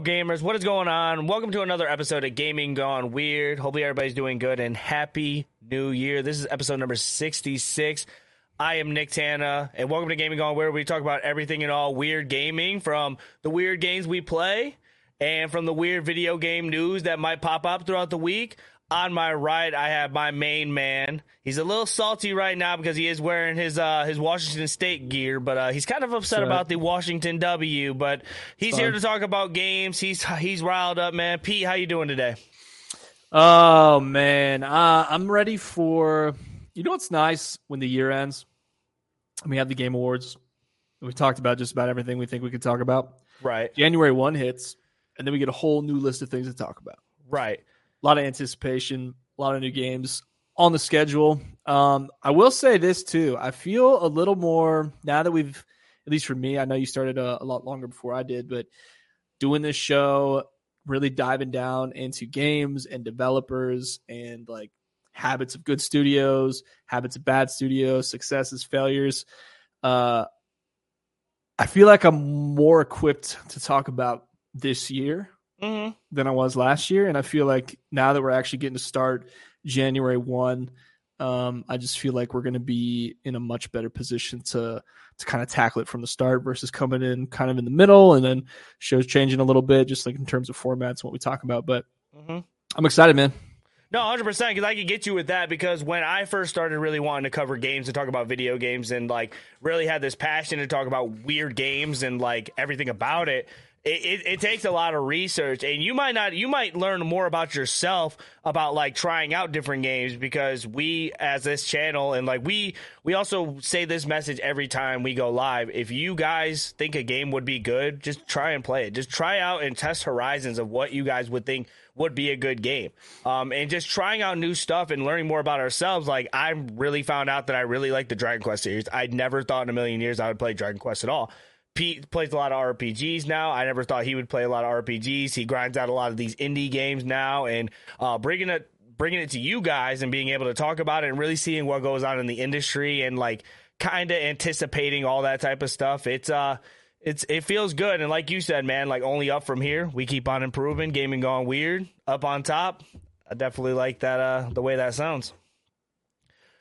Gamers, what is going on? Welcome to another episode of Gaming Gone Weird. Hopefully, everybody's doing good and happy new year. This is episode number 66. I am Nicktana, and welcome to Gaming Gone Weird. We talk about everything and all weird gaming from the weird games we play and from the weird video game news that might pop up throughout the week. On my right, I have my main man. He's a little salty right now because he is wearing his uh, his Washington State gear, but uh, he's kind of upset Sorry. about the Washington W. But he's here to talk about games. He's he's riled up, man. Pete, how you doing today? Oh man, uh, I'm ready for. You know what's nice when the year ends? We have the game awards. We talked about just about everything we think we could talk about. Right, January one hits, and then we get a whole new list of things to talk about. right. A lot of anticipation, a lot of new games on the schedule. Um, I will say this too. I feel a little more now that we've, at least for me, I know you started a, a lot longer before I did, but doing this show, really diving down into games and developers and like habits of good studios, habits of bad studios, successes, failures. Uh, I feel like I'm more equipped to talk about this year hmm than I was last year. And I feel like now that we're actually getting to start January 1, um, I just feel like we're going to be in a much better position to to kind of tackle it from the start versus coming in kind of in the middle and then shows changing a little bit, just like in terms of formats what we talk about. But hmm I'm excited, man. No, hundred percent. Because I could get you with that. Because when I first started really wanting to cover games and talk about video games, and like really had this passion to talk about weird games and like everything about it. It, it, it takes a lot of research, and you might not. You might learn more about yourself about like trying out different games because we, as this channel, and like we, we also say this message every time we go live. If you guys think a game would be good, just try and play it. Just try out and test horizons of what you guys would think would be a good game. Um, and just trying out new stuff and learning more about ourselves. Like I really found out that I really like the Dragon Quest series. I never thought in a million years I would play Dragon Quest at all. Pete plays a lot of RPGs now. I never thought he would play a lot of RPGs. He grinds out a lot of these indie games now, and uh, bringing it bringing it to you guys and being able to talk about it and really seeing what goes on in the industry and like kind of anticipating all that type of stuff. It's uh it's it feels good and like you said man like only up from here we keep on improving gaming gone weird up on top i definitely like that uh the way that sounds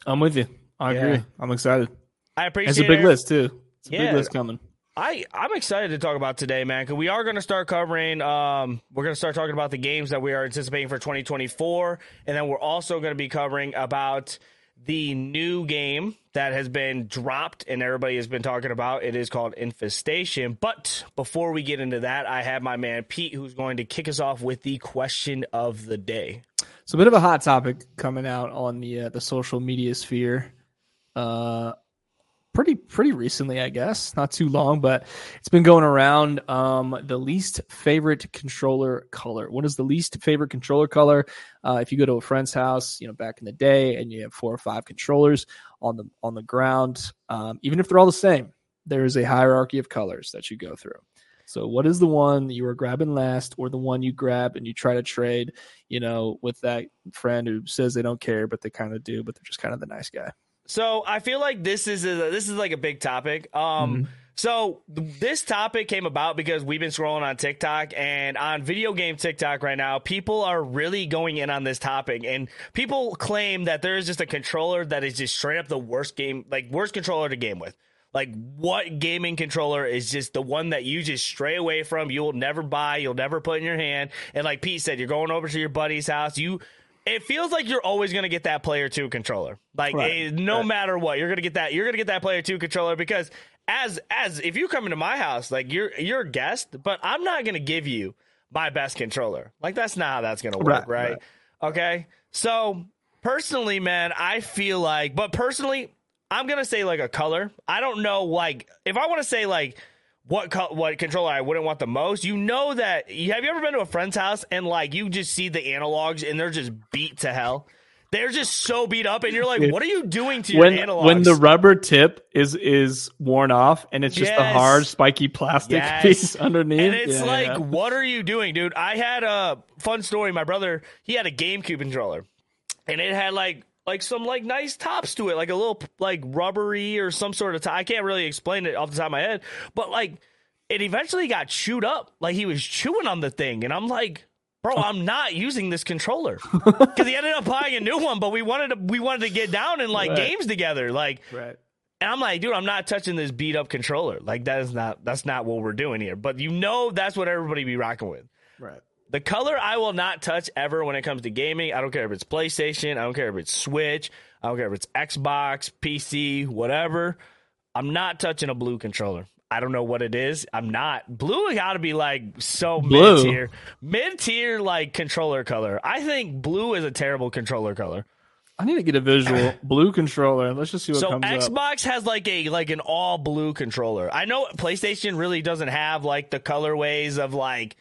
I'm with you. I Yeah. agree. I'm excited. i appreciate It's a big it. list too. It's a Yeah. big list coming. I I'm excited to talk about today, man, because we are going to start covering. Um, we're going to start talking about the games that we are anticipating for 2024, and then we're also going to be covering about the new game that has been dropped and everybody has been talking about. It is called Infestation. But before we get into that, I have my man Pete, who's going to kick us off with the question of the day. It's a bit of a hot topic coming out on the uh, the social media sphere. Uh, pretty pretty recently, I guess. Not too long, but it's been going around. Um, the least favorite controller color. What is the least favorite controller color? Uh, if you go to a friend's house, you know, back in the day, and you have four or five controllers on the on the ground, um, even if they're all the same, there is a hierarchy of colors that you go through. So, what is the one you were grabbing last, or the one you grab and you try to trade, you know, with that friend who says they don't care, but they kind of do, but they're just kind of the nice guy? So I feel like this is a, this is like a big topic. Um, so this topic came about because we've been scrolling on TikTok and on video game TikTok right now, people are really going in on this topic, and people claim that there is just a controller that is just straight up the worst game, like worst controller to game with. Like what gaming controller is just the one that you just stray away from, you will never buy, you'll never put in your hand. And like Pete said, you're going over to your buddy's house, you it feels like you're always going to get that player 2 controller. Like Right. eh, no Right. matter what, you're going to get that you're going to get that player 2 controller because as as if you come into my house, like you're you're a guest, but I'm not going to give you my best controller. Like that's not how that's going to work, Right, right? right. Okay? So, personally, man, I feel like but personally, I'm going to say like a color. I don't know like if I want to say like what co- what controller I wouldn't want the most. You know that you have you ever been to a friend's house and like you just see the analogs and they're just beat to hell. They're just so beat up, and you're like, "What are you doing to your when analogs?" when the rubber tip is is worn off and it's just the hard spiky plastic Yes. piece underneath. And it's Yeah, like, yeah. what are you doing, dude? I had a fun story. My brother, he had a GameCube controller, and it had like like some like nice tops to it, like a little like rubbery or some sort of top. I can't really explain it off the top of my head, but like it eventually got chewed up. Like he was chewing on the thing, and I'm like, bro, I'm not using this controller because he ended up buying a new one. But we wanted to we wanted to get down and like Right. games together, like. Right. And I'm like, dude, I'm not touching this beat up controller. Like that is not that's not what we're doing here. But you know that's what everybody be rocking with. Right. The color I will not touch ever when it comes to gaming. I don't care if it's PlayStation, I don't care if it's Switch, I don't care if it's Xbox, PC, whatever. I'm not touching a blue controller. I don't know what it is. I'm not. Blue got to be like so mid tier. Mid tier like controller color. I think blue is a terrible controller color. I need to get a visual blue controller. Let's just see what So comes up. So Xbox has like a like an all blue controller. I know PlayStation really doesn't have like the colorways of like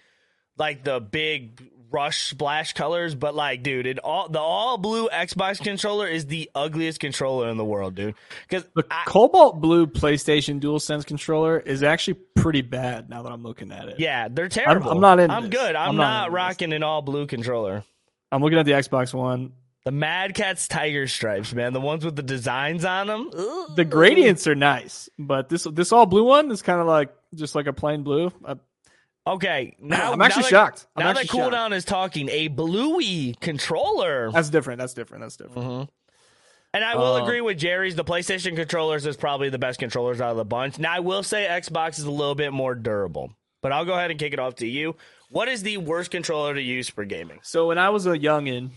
like the big rush splash colors, but like dude, it all the all blue Xbox controller is the ugliest controller in the world, dude. Cuz The cobalt blue PlayStation DualSense controller is actually pretty bad now that I'm looking at it. yeah, they're terrible. I'm not in. I'm this. good. I'm, I'm not not, into this. rocking an all blue controller. I'm looking at the Xbox One. The Mad Catz Tiger stripes, man, the ones with the designs on them. The gradients are nice, but this this all blue one is kind of like just like a plain blue. I, Okay, now I'm actually now that- shocked. I'm now that actually shocked. Cooldown is talking, a bluey controller. That's different. That's different. That's different. And I will Um, agree with Jerry's. The PlayStation controllers is probably the best controllers out of the bunch. Now I will say Xbox is a little bit more durable. But I'll go ahead and kick it off to you. What is the worst controller to use for gaming? So when I was a youngin,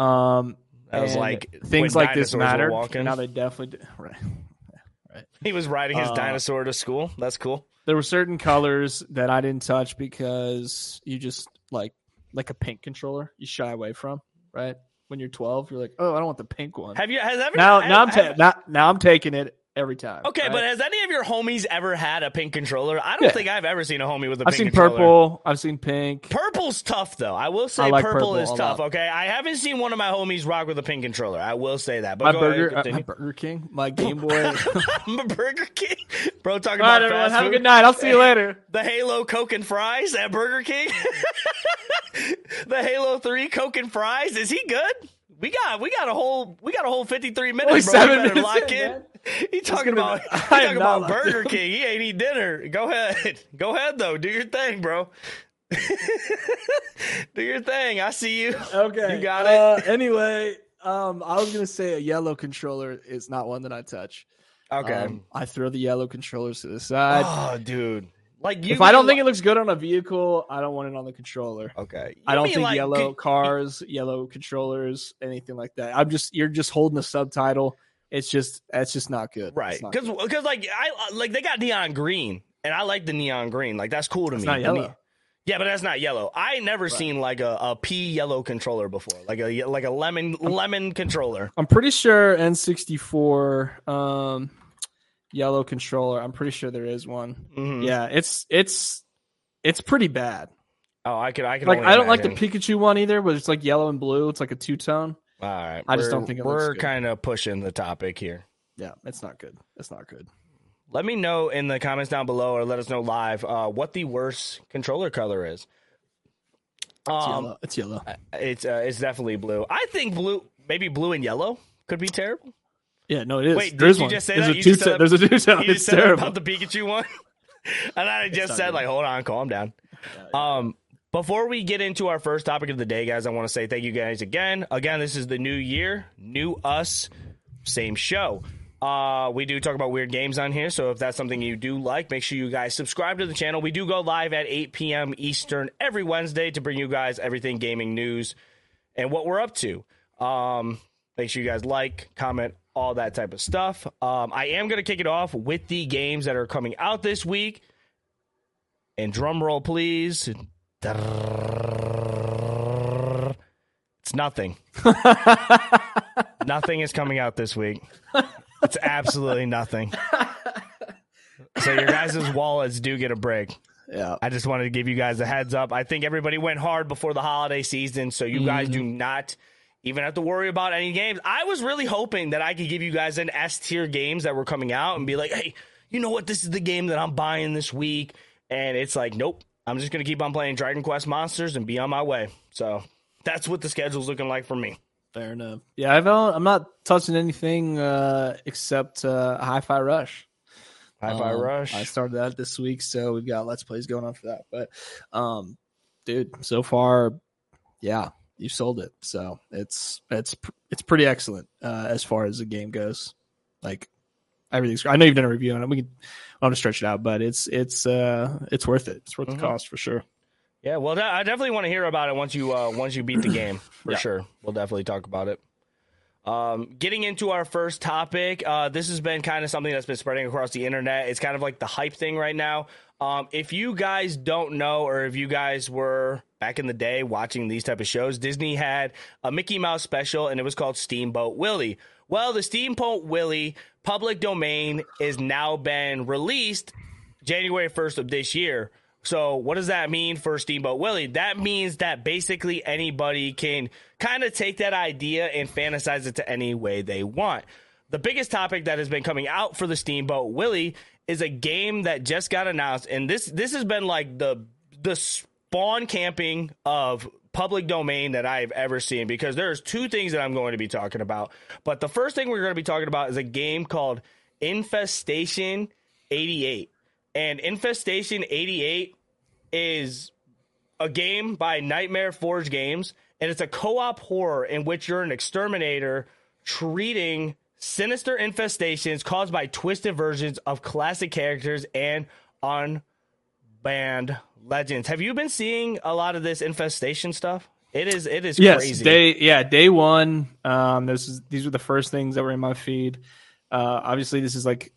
um, That was like things like this mattered. Now they definitely do. right. He was riding his Uh, dinosaur to school. That's cool. There were certain colors that I didn't touch because you just like like a pink controller you shy away from. Right when you're 12, you're like, oh, I don't want the pink one. Have you has ever now have- now I'm ta- have- now, now I'm taking it every time. Okay, right? but has any of your homies ever had a pink controller? I don't Yeah. think I've ever seen a homie with a I've pink controller. I've seen purple. I've seen pink. Purple's tough though. I will say I like purple, purple is tough. lot. Okay, I haven't seen one of my homies rock with a pink controller. I will say that. But My burger, ahead, uh, my Burger King, my Game Boy. All I'm a Burger King, bro. Talking right, about everyone, fast have a good night. I'll see you later. The Halo Coke and fries at Burger King. the Halo Three Coke and fries. Is he good? We got we got a whole we got a whole 53 minutes, Only bro. seven minutes lock in, in. He talking about he talking about Burger in. King. He ain't eat dinner. Go ahead. Go ahead though. Do your thing, bro. Do your thing. I see you. Okay, You got uh, anyway, um, I was gonna say a yellow controller is not one that I touch. Okay. Um, I throw the yellow controllers to the side. oh, dude. Like you if I don't think it looks good on a vehicle, I don't want it on the controller. okay. I don't think like- yellow cars, yellow controllers, anything like that. I'm just you're just holding the subtitle. It's just it's just not good. Right, because because like I like they got neon green, and I like the neon green. Like that's cool to It's me. not yellow. yeah, but that's not yellow. I never seen like a, a pea yellow controller before, like a like a lemon lemon controller. I'm pretty sure N64 um, yellow controller. I'm pretty sure there is one. Mhm. Yeah, it's it's it's pretty bad. Oh, I could I can Like only I don't like the. Pikachu one either, but it's like yellow and blue. It's like a two tone. All right, I just don't think we're kind of pushing the topic here. Yeah, it's not good. It's not good. Let me know in the comments down below, or let us know live uh, what the worst controller color is. It's Um, yellow. It's yellow. it's uh, it's definitely blue. I think blue, maybe blue and yellow could be terrible. Yeah, no, it is. Wait, did there's you one. just say there's that? A You two said. There's a two. You It's said terrible. about the Pikachu one, and I just said good. like, hold on, calm down. Um, before we get into our first topic of the day, guys, I want to say thank you guys again. Again, this is the new year, new us, same show. Uh, we do talk about weird games on here, so if that's something you do like, make sure you guys subscribe to the channel. We do go live at 8 p.m. Eastern every Wednesday to bring you guys everything gaming news and what we're up to. Um, make sure you guys like, comment, all that type of stuff. Um, I am going to kick it off with the games that are coming out this week. And drum roll, please. It's nothing. nothing is coming out this week. It's absolutely nothing. So your guys' wallets do get a break. yeah. I just wanted to give you guys a heads up. I think everybody went hard before the holiday season, so you guys do mm-hmm. not even have to worry about any games. I was really hoping that I could give you guys an S tier games that were coming out and be like, hey, you know what? This is the game that I'm buying this week. And it's like, nope, I'm just going to keep on playing Dragon Quest Monsters and be on my way. So that's what the schedule's looking like for me. Fair enough. Yeah, I've, I'm not touching anything uh, except uh, Hi-Fi Rush. Hi-Fi Um, Rush. I started that this week, so we've got let's plays going on for that. But, um, dude, so far, yeah, you sold it. So it's it's it's pretty excellent uh, as far as the game goes. Like everything's. I know you've done a review on it. We can. I want to stretch it out, but it's it's uh it's worth it. It's worth Mhm. the cost for sure. Yeah, well, I definitely want to hear about it once you uh, once you beat the game for Yeah. sure. We'll definitely talk about it. Um, getting into our first topic, uh, this has been kind of something that's been spreading across the internet. It's kind of like the hype thing right now. Um, if you guys don't know, or if you guys were back in the day watching these type of shows, Disney had a Mickey Mouse special, and it was called Steamboat Willie. Well, the Steamboat Willie public domain is now been released January 1st of this year. So, what does that mean for Steamboat Willie? That means that basically anybody can kind of take that idea and fantasize it to any way they want. The biggest topic that has been coming out for the Steamboat Willie is a game that just got announced, and this this has been like the the spawn camping of public domain that I've ever seen because there's two things that I'm going to be talking about. But the first thing we're going to be talking about is a game called Infestation 88. And Infestation 88 is a game by Nightmare Forge Games, and it's a co op horror in which you're an exterminator treating sinister infestations caused by twisted versions of classic characters and unbanned legends. Have you been seeing a lot of this infestation stuff? It is it is yes, crazy. day yeah, day one. Um, this is these were the first things that were in my feed. Uh, obviously, this is like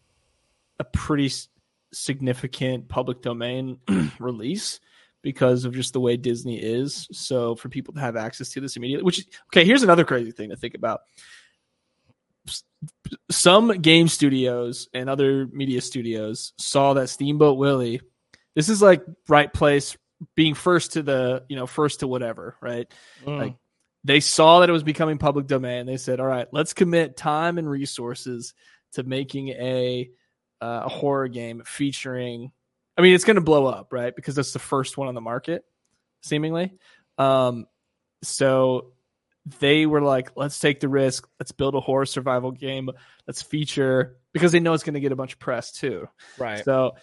a pretty s- significant public domain release because of just the way Disney is. So for people to have access to this immediately, which okay, here's another crazy thing to think about. Some game studios and other media studios saw that Steamboat Willie. This is like right place, being first to the you know first to whatever, right? Mm. like, they saw that it was becoming public domain. They said, "All right, let's commit time and resources to making a uh, a horror game featuring." I mean, it's going to blow up, right? Because that's the first one on the market, seemingly. Um, so they were like, "Let's take the risk. Let's build a horror survival game. Let's feature because they know it's going to get a bunch of press too." right. So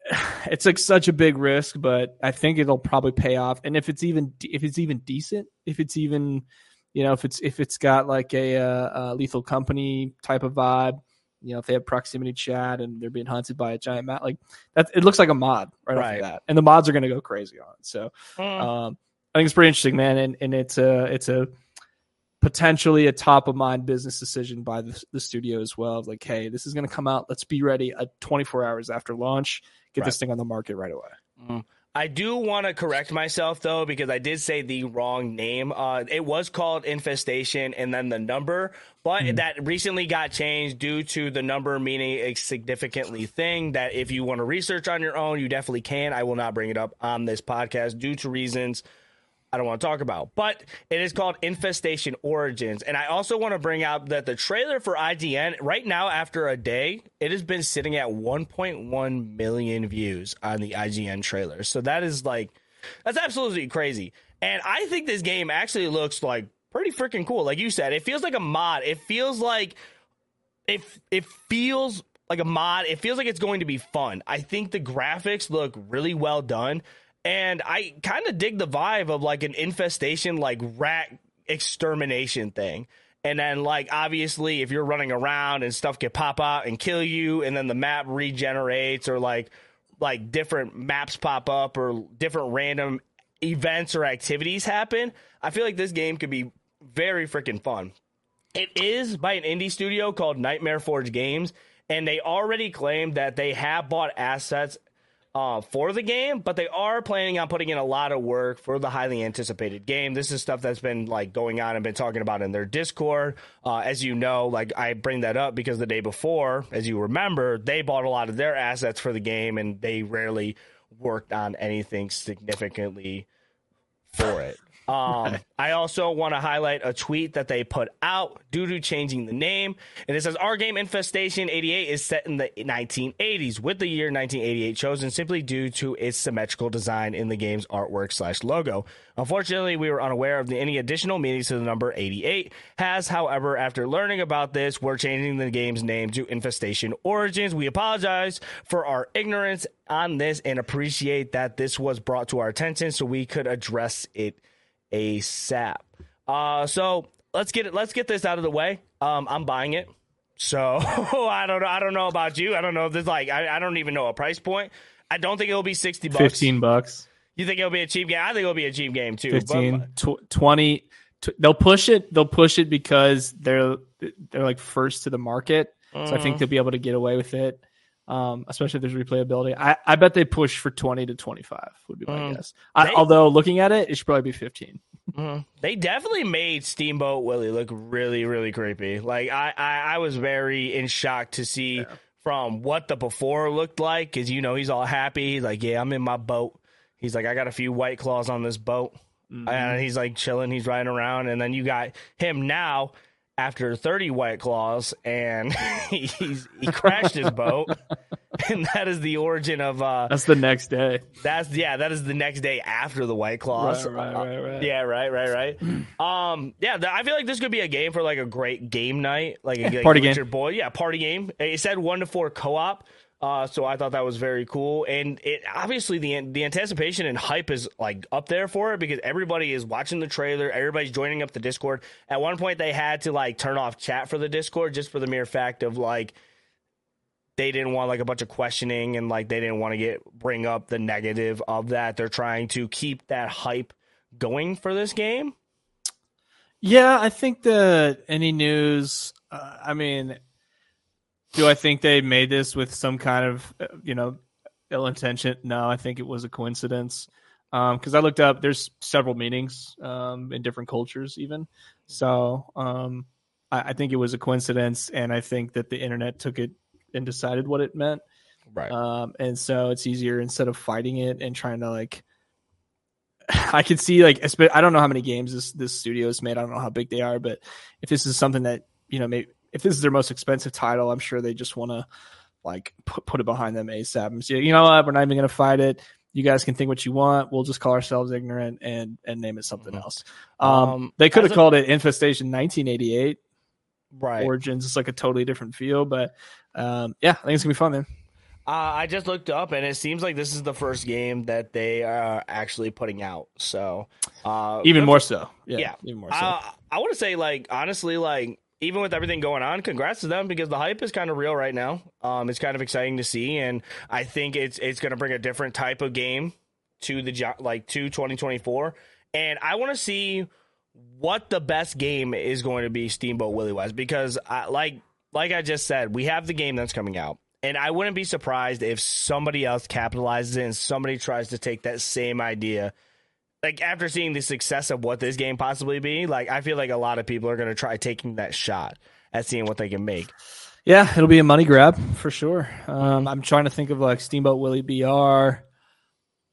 it's like such a big risk, but I think it'll probably pay off. And if it's even if it's even decent, if it's even you know if it's if it's got like a, uh, a Lethal Company type of vibe, you know if they have proximity chat and they're being hunted by a giant mat, like that, it looks like a mod right, off of that, and the mods are going to go crazy on it. So Mm. um, I think it's pretty interesting, man, and and it's a it's a potentially a top of mind business decision by the, the studio as well. Like, hey, this is going to come out. Let's be ready uh, 24 hours after launch. Get this thing on the market right away. I do want to correct myself though because I did say the wrong name. Uh, it was called Infestation and then the number, but that recently got changed due to the number meaning a significantly thing. That if you want to research on your own, you definitely can. I will not bring it up on this podcast due to reasons I don't want to talk about. But it is called Infestation Origins. And I also want to bring out that the trailer for IGN, right now, after a day, it has been sitting at 1.1 million views on the IGN trailer. So that is like, that's absolutely crazy. And I think this game actually looks like pretty freaking cool. Like you said, it feels like a mod. It feels like, it, it feels like a mod. It feels like it's going to be fun. I think the graphics look really well done. And I kind of dig the vibe of like an infestation, like rat extermination thing. And then, like, obviously, if you're running around and stuff can pop out and kill you, and then the map regenerates, or like, like different maps pop up, or different random events or activities happen, I feel like this game could be very freaking fun. It is by an indie studio called Nightmare Forge Games, and they already claimed that they have bought assets uh, for the game, but they are planning on putting in a lot of work for the highly anticipated game. This is stuff that's been like going on and been talking about in their Discord. Uh, as you know, like I bring that up because the day before, as you remember, they bought a lot of their assets for the game, and they rarely worked on anything significantly for it. Um, I also want to highlight a tweet that they put out due to changing the name. And it says, Our game Infestation 88 is set in the 1980s, with the year 1988 chosen simply due to its symmetrical design in the game's artwork slash logo. Unfortunately, we were unaware of the, any additional meanings to the number 88. Has, however, after learning about this, we're changing the game's name to Infestation Origins. We apologize for our ignorance on this and appreciate that this was brought to our attention so we could address it ASAP. Uh, so let's get it. Let's get this out of the way. Um, I'm buying it. So I don't know. I don't know about you. I don't know if there's like I, I don't even know a price point. I don't think it'll be sixty bucks. Fifteen bucks. You think it'll be a cheap game? I think it'll be a cheap game too. 15, tw- 20. T- they'll push it. They'll push it because they're they're like first to the market. Mm. So I think they'll be able to get away with it. Um, especially if there's replayability. I, I bet they push for 20 to 25 would be my mm. guess. I, they, although looking at it, it should probably be 15. Mm. They definitely made Steamboat Willie look really, really creepy. Like I, I, I was very in shock to see yeah. from what the before looked like. Cause you know, he's all happy. He's like, yeah, I'm in my boat. He's like, I got a few white claws on this boat. Mm-hmm. And he's like chilling. He's riding around. And then you got him now after 30 white claws and he's he crashed his boat. And that is the origin of uh that's the next day. that's yeah that is the next day after the white claws. Right, right, right, right. yeah right right right. Um yeah i feel like this could be a game for like a great game night. Like a like party game. your boy yeah party game. It said one to four co-op uh, so I thought that was very cool, and it obviously the the anticipation and hype is like up there for it because everybody is watching the trailer, everybody's joining up the Discord. At one point, they had to like turn off chat for the Discord just for the mere fact of like they didn't want like a bunch of questioning and like they didn't want to get bring up the negative of that. They're trying to keep that hype going for this game. Yeah, I think that any news. Uh, I mean do I think they made this with some kind of uh, you know ill intention? No, I think it was a coincidence. Because um, I looked up, there's several meanings um, in different cultures, even. So um, I, I, think it was a coincidence, and I think that the internet took it and decided what it meant. Right. Um, and so it's easier instead of fighting it and trying to like. I can see like I don't know how many games this this studio has made. I don't know how big they are, but if this is something that you know maybe if this is their most expensive title, I'm sure they just want to like put, put it behind them ASAP and say, you know what, we're not even going to fight it. You guys can think what you want. We'll just call ourselves ignorant and and name it something mm-hmm. else. Um, um, they could have called it Infestation 1988. Right. Origins. It's like a totally different feel, but um, yeah, I think it's gonna be fun, man. Uh, I just looked up, and it seems like this is the first game that they are actually putting out. So, uh, even more so, yeah, yeah. even more so. Uh, I want to say, like, honestly, like even with everything going on, congrats to them because the hype is kind of real right now. Um, it's kind of exciting to see, and I think it's it's going to bring a different type of game to the like to 2024. And I want to see what the best game is going to be Steamboat Willie West because I, like like I just said, we have the game that's coming out. And I wouldn't be surprised if somebody else capitalizes it and somebody tries to take that same idea like after seeing the success of what this game possibly be, like I feel like a lot of people are going to try taking that shot at seeing what they can make. Yeah, it'll be a money grab for sure. Um, I'm trying to think of like Steamboat Willie BR.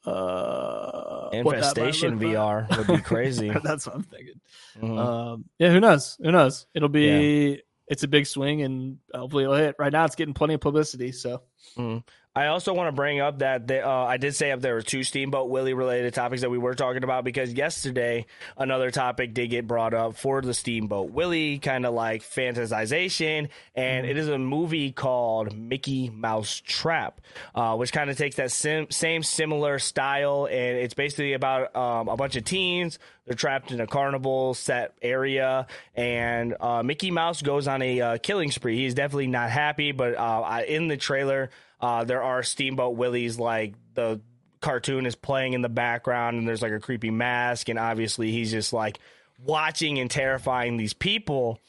Uh, Infestation VR would be crazy. That's what I'm thinking. Mm-hmm. Um, yeah, who knows? Who knows? It'll be. Yeah. It's a big swing, and hopefully it'll hit. Right now, it's getting plenty of publicity. So. Mm-hmm. I also want to bring up that they, uh, I did say up there were two Steamboat Willie related topics that we were talking about because yesterday another topic did get brought up for the Steamboat Willie kind of like fantasization, and mm-hmm. it is a movie called Mickey Mouse Trap, uh, which kind of takes that sim- same similar style, and it's basically about um, a bunch of teens. They're trapped in a carnival set area, and uh, Mickey Mouse goes on a uh, killing spree. He's definitely not happy, but uh, in the trailer. Uh, there are Steamboat Willies, like the cartoon is playing in the background, and there's like a creepy mask, and obviously he's just like watching and terrifying these people.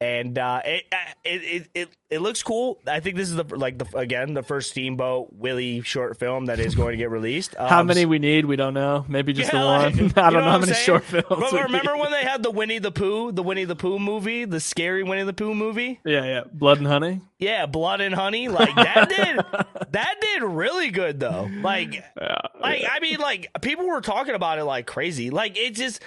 And uh, it, it it it it looks cool. I think this is the like the again the first Steamboat Willie short film that is going to get released. Um, How many we need, we don't know. Maybe just yeah, the one. like, I don't know how many saying? short films. But remember when they had the Winnie the Pooh, the Winnie the Pooh movie, the scary Winnie the Pooh movie? Yeah, yeah. Blood and honey. Yeah, Blood and Honey. Like that did that did really good though. Like Yeah. like I mean, like people were talking about it like crazy. Like it just,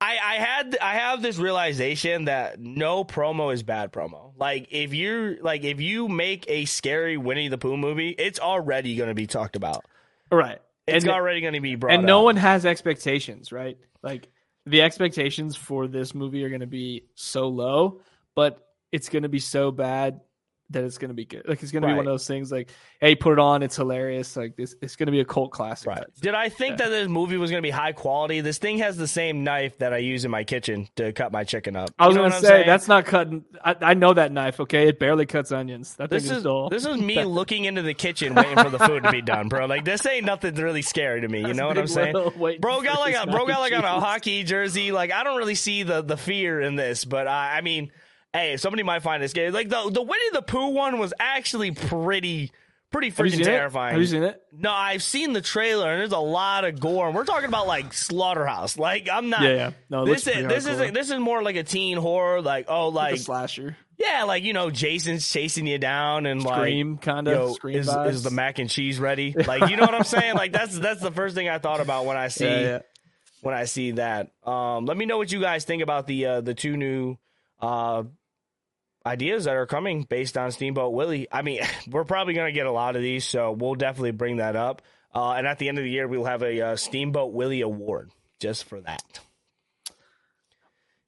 I I had I have this realization that no promo is bad promo. Like if you like if you make a scary Winnie the Pooh movie, it's already going to be talked about. right. It's and, already going to be brought. and no up. one has expectations, right? Like the expectations for this movie are going to be so low, but it's going to be so bad that it's going to be good. Like it's going to be one of those things. Like, hey, put it on. It's hilarious. Like this, it's going to be a cult classic. Right. Did I think Yeah. that this movie was going to be high quality? This thing has the same knife that I use in my kitchen to cut my chicken up. I was going to say saying? that's not cutting. I, I know that knife. Okay, it barely cuts onions. That This thing is is dull. this is me looking into the kitchen waiting for the food to be done, bro. Like this ain't nothing really scary to me. You That's know what I'm Big saying? Will Bro got like a bro got like on a hockey jersey. Like I don't really see the the fear in this, but I, I mean, hey, somebody might find this game. Like the the Winnie the Pooh one was actually pretty pretty freaking terrifying. it? Have you seen it? No, I've seen the trailer and there's a lot of gore. And we're talking about like slaughterhouse. Like I'm not. Yeah, yeah. No, this is this is this is more like a teen horror. Like oh, Like like slasher, yeah, like you know, Jason's chasing you down and like scream kind of. Scream is, vibes. is the mac and cheese ready? Like, you know what I'm saying? Like, that's that's the first thing I thought about when I see Yeah, yeah. when I see that. Um, let me know what you guys think about the uh, the two new uh, ideas that are coming based on Steamboat Willie. I mean, we're probably gonna get a lot of these, so we'll definitely bring that up. Uh, and at the end of the year, we'll have a uh, Steamboat Willie Award just for that.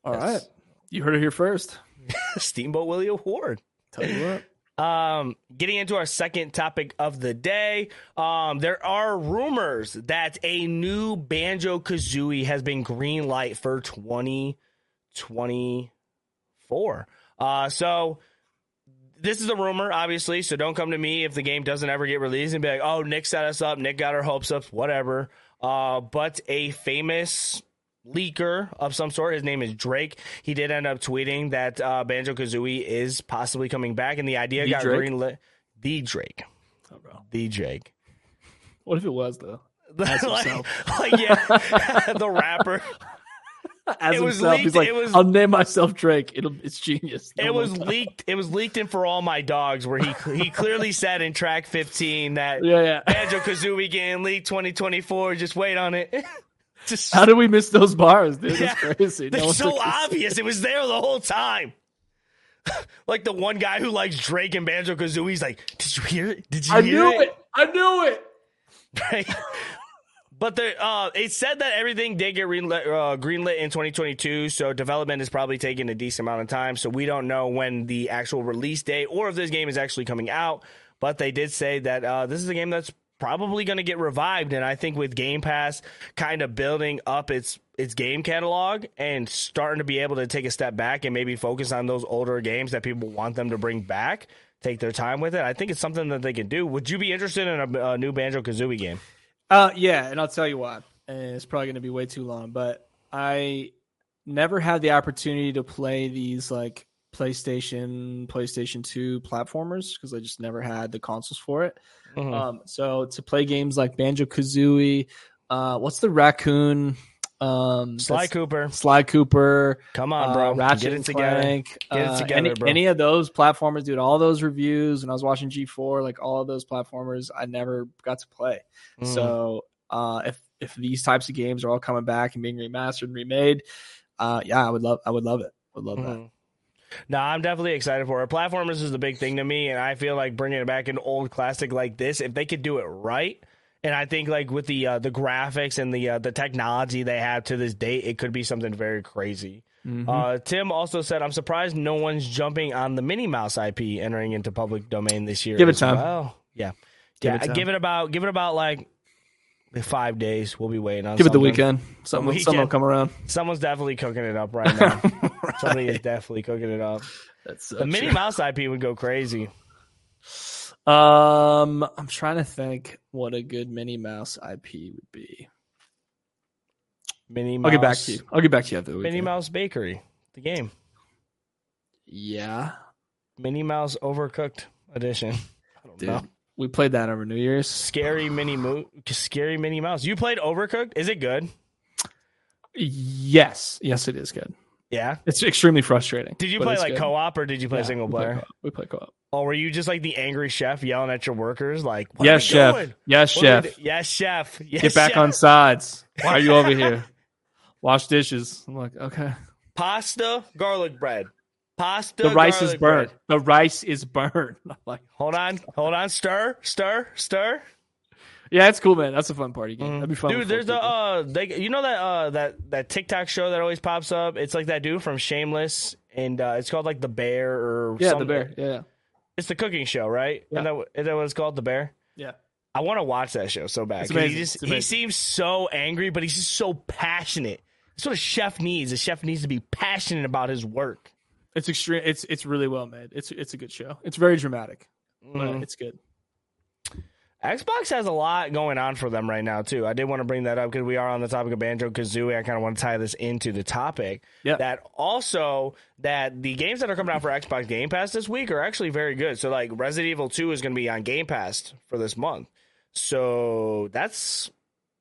All Yes. right, you heard it here first. Steamboat Willie Award. Tell you what. Um, getting into our second topic of the day, um, there are rumors that a new Banjo Kazooie has been green light for 2024. Uh, so this is a rumor, obviously. So don't come to me if the game doesn't ever get released and be like, "Oh, Nick set us up. Nick got our hopes up. Whatever." Uh, but a famous leaker of some sort. His name is Drake. He did end up tweeting that uh, Banjo Kazooie is possibly coming back, and the idea The got Drake? greenlit. The Drake, Oh, bro. the Drake, What if it was though? As like, himself. like, yeah, the rapper. As It was himself, he's leaked- like, it was- "I'll name myself Drake. It'll, it's genius." No It was leaked. It was leaked in for all my dogs, where he he clearly said in track 15 that Yeah, yeah. Banjo Kazooie game leaked 2024. Just wait on it. Just How did we miss those bars, dude? Yeah. That's crazy. No It's one so obvious. It was there the whole time. like the one guy who likes Drake and Banjo Kazooie, he's like, "Did you hear it? Did you I hear knew it. I knew it. Right? But uh, it said that everything did get greenlit, uh, greenlit in 2022, so development is probably taking a decent amount of time. So we don't know when the actual release date or if this game is actually coming out. But they did say that uh, this is a game that's probably going to get revived, and I think with Game Pass kind of building up its its game catalog and starting to be able to take a step back and maybe focus on those older games that people want them to bring back. Take their time with it. I think it's something that they can do. Would you be interested in a, a new Banjo Kazooie game? Uh, yeah, and I'll tell you why. And it's probably going to be way too long, but I never had the opportunity to play these like PlayStation, PlayStation 2 platformers because I just never had the consoles for it. Mhm. Um, so to play games like Banjo Kazooie, uh, what's the raccoon? Um, Sly Cooper, Sly Cooper, come on, uh, bro, Ratchet get it and together. Clank, Get it uh, together, any, bro. any of those platformers, dude. All those reviews, when I was watching G4, like all of those platformers, I never got to play. Mm. So uh, if if these types of games are all coming back and being remastered and remade, uh, yeah, I would love I would love it. Would love that. Mhm. No, I'm definitely excited for it. Platformers is the big thing to me, and I feel like bringing it back an old classic like this, if they could do it right, and I think like with the uh, the graphics and the uh, the technology they have to this date, it could be something very crazy. Mhm. Uh, Tim also said, "I'm surprised no one's jumping on the Minnie Mouse IP entering into public domain this year." Give it time. Well, yeah, Give yeah. it time. give it about give it about like five days. We'll be waiting on. Give it the weekend. Someone, weekend. something will come around. Someone's definitely cooking it up right now. Somebody is definitely cooking it up. That's so The Minnie. Mouse IP would go crazy. Um, I'm trying to think what a good Minnie Mouse IP would be. Minnie Mouse. I'll get back to you. I'll get back to you after the Minnie weekend. Mouse Bakery, the game. Yeah, Minnie Mouse Overcooked Edition. I don't dude. know. We played that over New Year's. Scary Minnie Mo- Scary Minnie Mouse. You played Overcooked? Is it good? Yes, yes, it is good. Yeah. It's extremely frustrating. Did you play like good. co-op or did you play Yeah, single player? We play co-op. Oh, were you just like the angry chef yelling at your workers like, Yes, chef. doing? Yes, are we chef. Yes, chef. Get back chef. on sides. Why are you over here? Wash dishes. I'm like, okay. Pasta, garlic bread. Pasta. The rice is burnt. bread. The rice is burnt. I'm like, Hold on, hold on. Stir, stir, stir. Yeah, it's cool, man. That's a fun party game. That'd be fun. Dude, there's a uh, they, you know that uh that that TikTok show that always pops up. It's like that dude from Shameless, and uh, it's called like the Bear or yeah, the bear. Yeah, It's the cooking show, right? Yeah. Isn't that, is that what it's called, the Bear? yeah. I want to watch that show so bad. He just he seems so angry, but he's just so passionate. That's what a chef needs. A chef needs to be passionate about his work. It's extreme. It's it's really well made. It's it's a good show. It's very dramatic, but Mhm. it's good. Xbox has a lot going on for them right now too. I did want to bring that up because we are on the topic of Banjo Kazooie. I kind of want to tie this into the topic. Yeah. That also that the games that are coming out for Xbox Game Pass this week are actually very good. So like Resident Evil Two is going to be on Game Pass for this month. So that's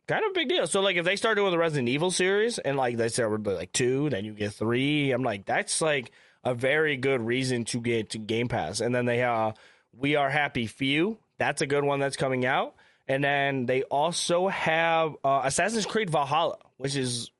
kind of a big deal. So like if they start doing the Resident Evil series and like they start with like two, then you get three. I'm like that's like a very good reason to get to Game Pass. And then they uh We Are Happy Few. That's a good one that's coming out. And then they also have uh, Assassin's Creed Valhalla, which is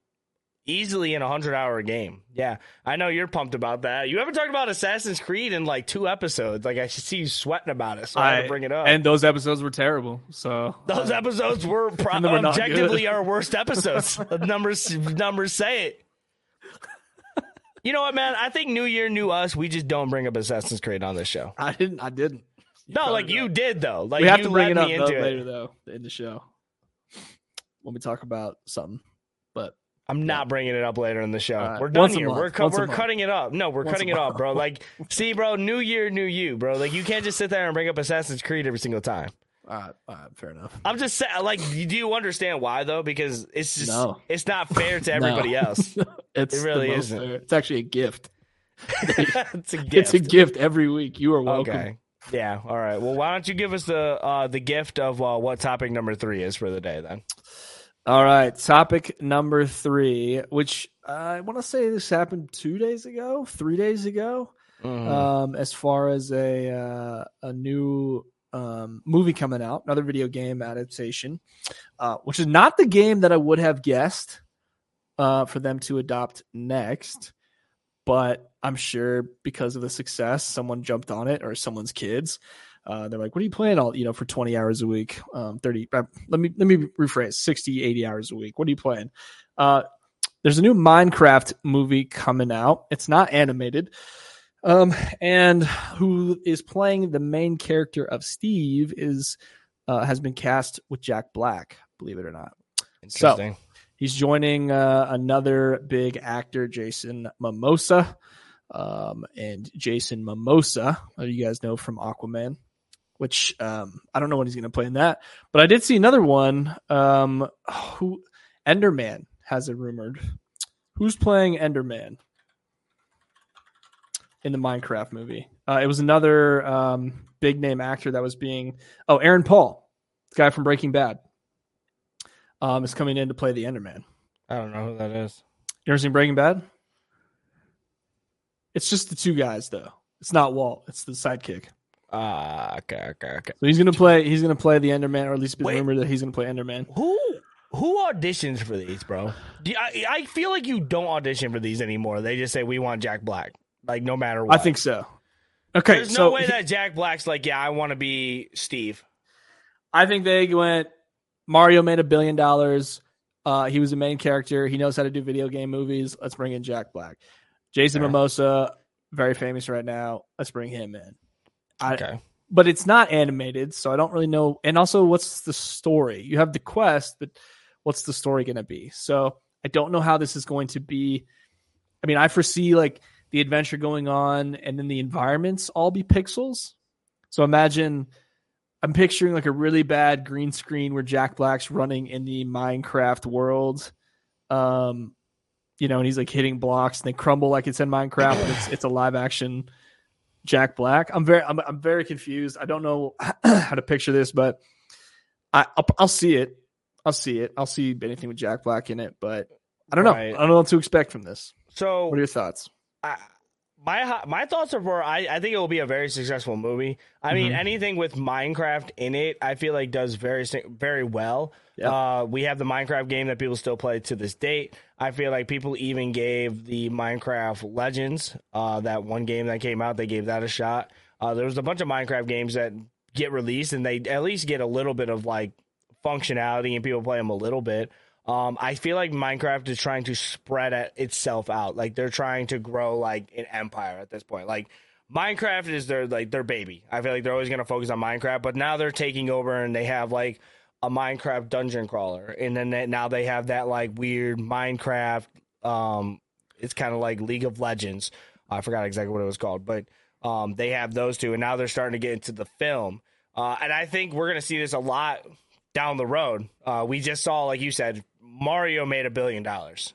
easily in a hundred hour game. Yeah, I know you're pumped about that. You haven't talked about Assassin's Creed in like two episodes. Like I should see you sweating about it, so I, had to bring it up. And those episodes were terrible. So those episodes were pro- were objectively our worst episodes. The numbers numbers say it. You know what, man? I think New Year, New Us. We just don't bring up Assassin's Creed on this show. I didn't. I didn't. No, brought like it you did though. Like we have you to bring it up though, it. later though in the show when we talk about something. But I'm not bringing it up later in the show. All right. We're done Once here. We're cu- we're cutting it up. No, we're Once cutting it off, bro. Like, see, bro, New Year, New You, bro. Like, you can't just sit there and bring up Assassin's Creed every single time. all right, all right, fair enough. I'm just saying, like, do you understand why though? Because it's just, No. it's not fair to everybody No. else. It's It really isn't. fair. It's actually a gift. it's a gift. It's a gift every week. You are welcome. Okay. Yeah. All right. Well, why don't you give us the uh, the gift of uh, what topic number three is for the day then? All right, topic number three, which I want to say this happened two days ago, three days ago. Mhm. Um, as far as a uh, a new um, movie coming out, another video game adaptation, uh, which is not the game that I would have guessed uh, for them to adopt next. But I'm sure because of the success, someone jumped on it or someone's kids. Uh, they're like, "What are you playing all you know for 20 hours a week? Um, 30. Uh, let me let me rephrase: 60, 80 hours a week. What are you playing?" Uh, there's a new Minecraft movie coming out. It's not animated. Um, and who is playing the main character of Steve is uh, has been cast with Jack Black. Believe it or not. So- He's joining uh, another big actor, Jason Mimosa. Um, and Jason Mimosa, uh, you guys know from Aquaman, which um, I don't know what he's going to play in that. But I did see another one. Um, who Enderman has it rumored. Who's playing Enderman in the Minecraft movie? Uh, it was another um, big name actor that was being. Oh, Aaron Paul, the guy from Breaking Bad um, is coming in to play the Enderman. I don't know who that is. You ever seen Breaking Bad? It's just the two guys though. It's not Walt. It's the sidekick. Ah, okay, okay, okay. So he's gonna play. He's gonna play the Enderman, or at least Wait. rumored that he's gonna play Enderman. Who who auditions for these, bro? You- I, I feel like you don't audition for these anymore. They just say we want Jack Black, like no matter what. I think so. Okay, there's so no way he- that Jack Black's like, yeah, I want to be Steve. I think they went. Mario made a billion dollars. Uh, he was the main character. He knows how to do video game movies. Let's bring in Jack Black. Jason Fair. Mimosa, very famous right now. Let's bring him in. I, Okay, but it's not animated, so I don't really know. And also, what's the story? You have the quest, but what's the story going to be? So I don't know how this is going to be. I mean, I foresee like the adventure going on, and then the environments all be pixels. So imagine I'm picturing like a really bad green screen where Jack Black's running in the Minecraft world. Um, you know, and he's like hitting blocks and they crumble like it's in Minecraft, but it's it's a live action Jack Black. I'm very I'm I'm very confused. I don't know how to picture this, but I I'll, I'll see it. I'll see it. I'll see anything with Jack Black in it, but I don't know. I don't know what to expect from this. So What are your thoughts? I, my my thoughts are for I, I think it will be a very successful movie. I mean, Mhm. anything with Minecraft in it, I feel like does very very well. Yeah. Uh, we have the Minecraft game that people still play to this date. I feel like people even gave the Minecraft Legends, uh, that one game that came out, they gave that a shot. Uh, there was a bunch of Minecraft games that get released and they at least get a little bit of like functionality and people play them a little bit. Um, I feel like Minecraft is trying to spread it- itself out. Like they're trying to grow like an empire at this point. Like Minecraft is their like their baby. I feel like they're always gonna focus on Minecraft, but now they're taking over and they have like a Minecraft dungeon crawler, and then they, now they have that like weird Minecraft. Um, it's kind of like League of Legends. I forgot exactly what it was called, but um, they have those two, and now they're starting to get into the film. Uh, and I think we're gonna see this a lot down the road. Uh, we just saw, like you said, Mario made a billion dollars.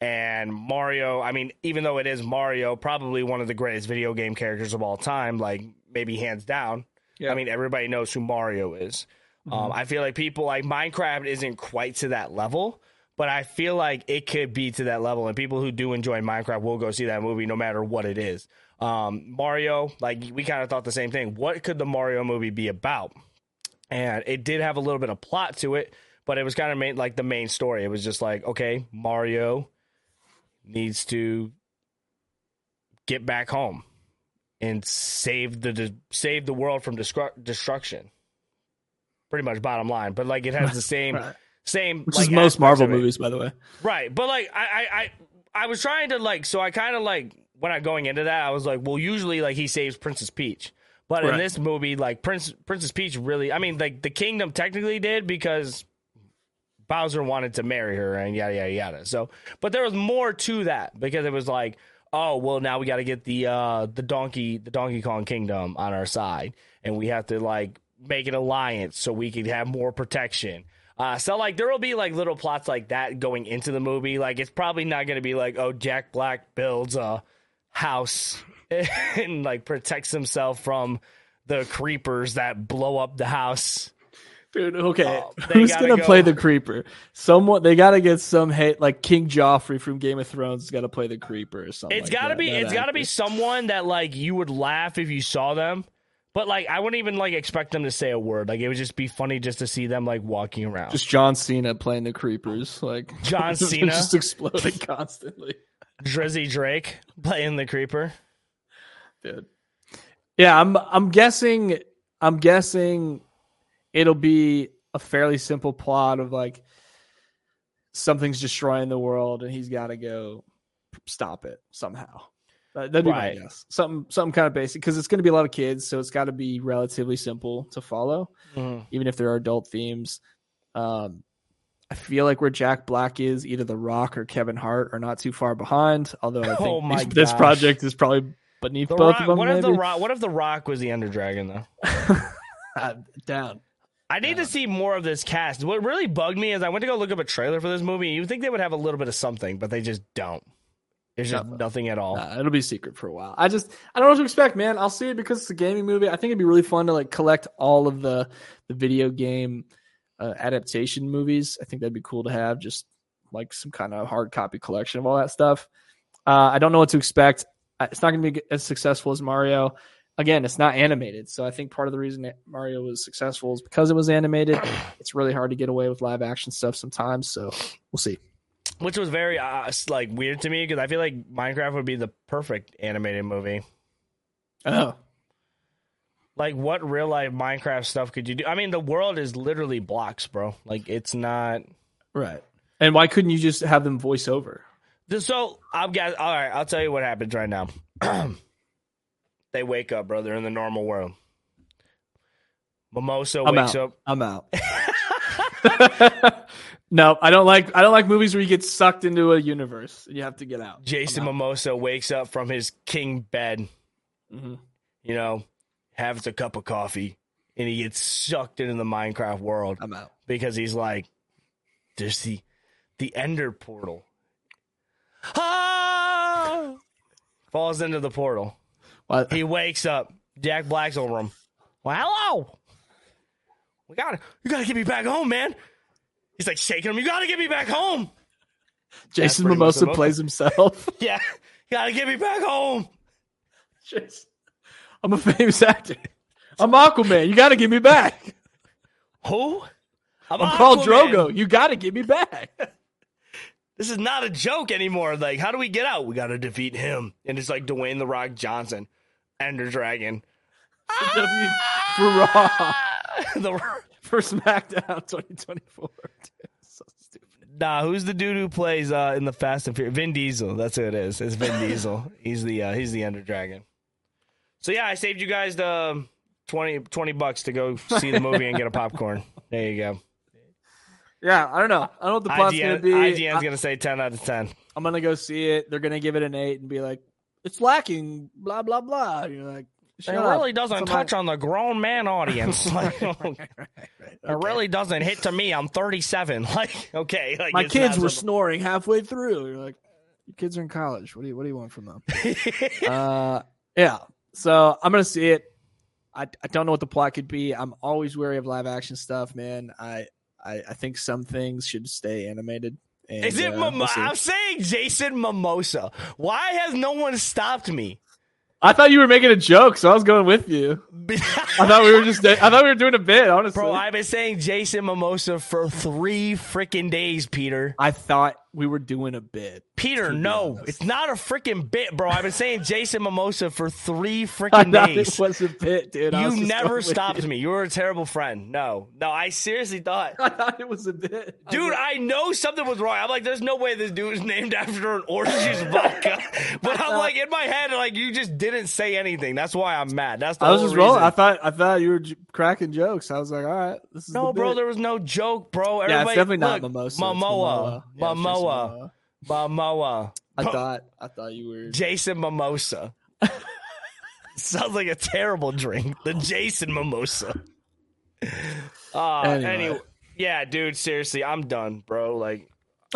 And Mario, I mean, even though it is Mario, probably one of the greatest video game characters of all time, like maybe hands down. Yeah. I mean, everybody knows who Mario is. Um, I feel like people like Minecraft isn't quite to that level, but I feel like it could be to that level, and people who do enjoy Minecraft will go see that movie no matter what it is. Um, Mario, like we kind of thought the same thing. What could the Mario movie be about? And it did have a little bit of plot to it, but it was kind of made like the main story. It was just like, okay, Mario needs to get back home and save the save the world from destru- destruction. Pretty much bottom line, but like it has the same Right. same Which like, is most Marvel movies, by the way. Right. But like I, I I I was trying to like so I kind of like when I going into that I was like, well, usually like he saves Princess Peach. But in this movie, like Prince Princess Peach really I mean like the kingdom technically did because Bowser wanted to marry her and yada yada yada. So but there was more to that because it was like, oh well now we gotta get the uh the donkey the Donkey Kong Kingdom on our side and we have to like make an alliance so we could have more protection. Uh, so like there will be like little plots like that going into the movie. Like it's probably not going to be like oh Jack Black builds a house and like protects himself from the creepers that blow up the house. Dude, okay. Oh, they gonna go. play the creeper? Someone they gotta get some hate like King Joffrey from Game of Thrones has gotta play the creeper or something. It's like got to that, be that it's got to be someone that like you would laugh if you saw them. But like I wouldn't even like expect them to say a word. Like it would just be funny just to see them like walking around. just John Cena playing the creepers, like John Cena? just exploding constantly. Drizzy Drake playing the creeper. Dude. Yeah, I'm I'm guessing I'm guessing it'll be a fairly simple plot of like something's destroying the world and he's got to go stop it somehow. That- That'd be Right. my guess. Something something kind of basic because it's going to be a lot of kids, so it's got to be relatively simple to follow, even if there are adult themes. Um, I feel like where Jack Black is, either The Rock or Kevin Hart are not too far behind. Although I think Oh my these- this project is probably beneath The both Rock, of them. what if the. Rock? What if the Rock was the Ender Dragon though? Uh, down. I need to see more of this cast. What really bugged me is I went to go look up a trailer for this movie. You think they would have a little bit of something, but they just don't. There's just No. nothing at all. Nah, it'll be secret for a while. I just I don't know what to expect, man. I'll see it because it's a gaming movie. I think it'd be really fun to like collect all of the the video game uh, adaptation movies. I think that'd be cool to have just like some kind of hard copy collection of all that stuff. Uh, I don't know what to expect. It's not going to be as successful as Mario. Again, it's not animated, so I think part of the reason Mario was successful is because it was animated. it's really hard to get away with live action stuff sometimes, so we'll see. which was very uh, like weird to me because I feel like Minecraft would be the perfect animated movie. Oh, Like, what real life Minecraft stuff could you do? I mean, the world is literally blocks, bro. Like, it's not. right. And why couldn't you just have them voice over? So I'll get. All right, I'll tell you what happens right now. they wake up, brother, in the normal world. Mimosa I'm wakes out. up. I'm out. no, I don't like I don't like movies where you get sucked into a universe. And you have to get out. Jason out. Mimosa wakes up from his king bed. Mhm. You know, has a cup of coffee, and he gets sucked into the Minecraft world. I'm out. because he's like, there's the the Ender portal. Ah! Falls into the portal. Well, He wakes up. Jack Black's over him. Well, hello. We gotta, you gotta get me back home, man. He's like shaking him. You gotta get me back home. Jason pretty Mimosa plays himself. Yeah, you gotta get me back home. Jason, I'm a famous actor. I'm Aquaman. You got to get me back. Who? I'm called Aquaman. Drogo. You got to get me back. This is not a joke anymore. Like, how do we get out? We gotta defeat him. And it's like Dwayne the Rock Johnson, Ender Dragon. W for Raw the, for SmackDown 2024. so stupid. nah, who's the dude who plays uh, in the Fast and Furious? Vin Diesel. That's who it is. It's Vin Diesel. He's the uh, he's the Ender Dragon. So yeah, I saved you guys the um, 20, 20 bucks to go see the movie and get a popcorn. There you go. Yeah, I don't know. I don't know what the plot's IGN, gonna be. IGN's I, gonna say ten out of ten. I'm gonna go see it. They're gonna give it an eight and be like, "It's lacking." Blah blah blah. You're like, It really doesn't Somebody- touch on the grown man audience. like, right, right, right. It really doesn't hit to me. I'm 37. Like, okay, like My kids were snoring halfway through. You're like, your kids are in college. What do you What do you want from them? uh, yeah. So I'm gonna see it. I, I don't know what the plot could be. I'm always wary of live action stuff, man. I I, I think some things should stay animated. And, Is it? uh, Mimo- we'll. I'm saying Jason Mimosa. Why has no one stopped me? I thought you were making a joke, so I was going with you. I thought we were just. I thought we were doing a bit. Honestly, Bro, I've been saying Jason Mimosa for three freaking days, Peter. I thought we were doing a bit. Peter, no, honest. it's not a freaking bit, bro. I've been saying Jason Mimosa for three freaking days. it was a bit, dude. I You never stopped you. me. You were a terrible friend. No, no, I seriously thought. I thought it was a bit, I Dude, like- I know something was wrong. I'm like, there's no way this dude is named after an orange juice vodka. But I'm like, in my head, like, you just didn't say anything. That's why I'm mad. That's the I was just rolling. reason. I thought I thought you were j- cracking jokes. I was like, all right, this is No, bro, bit. there was no joke, bro. yeah, it's Everybody, definitely not look, mimosa. it's Momoa. Yeah, just Momoa. Momoa. I thought I thought you were. Jason Mimosa. Sounds like a terrible drink. The Jason Mimosa. Uh, Anyway. anyway. yeah, dude, seriously, I'm done, bro. Like,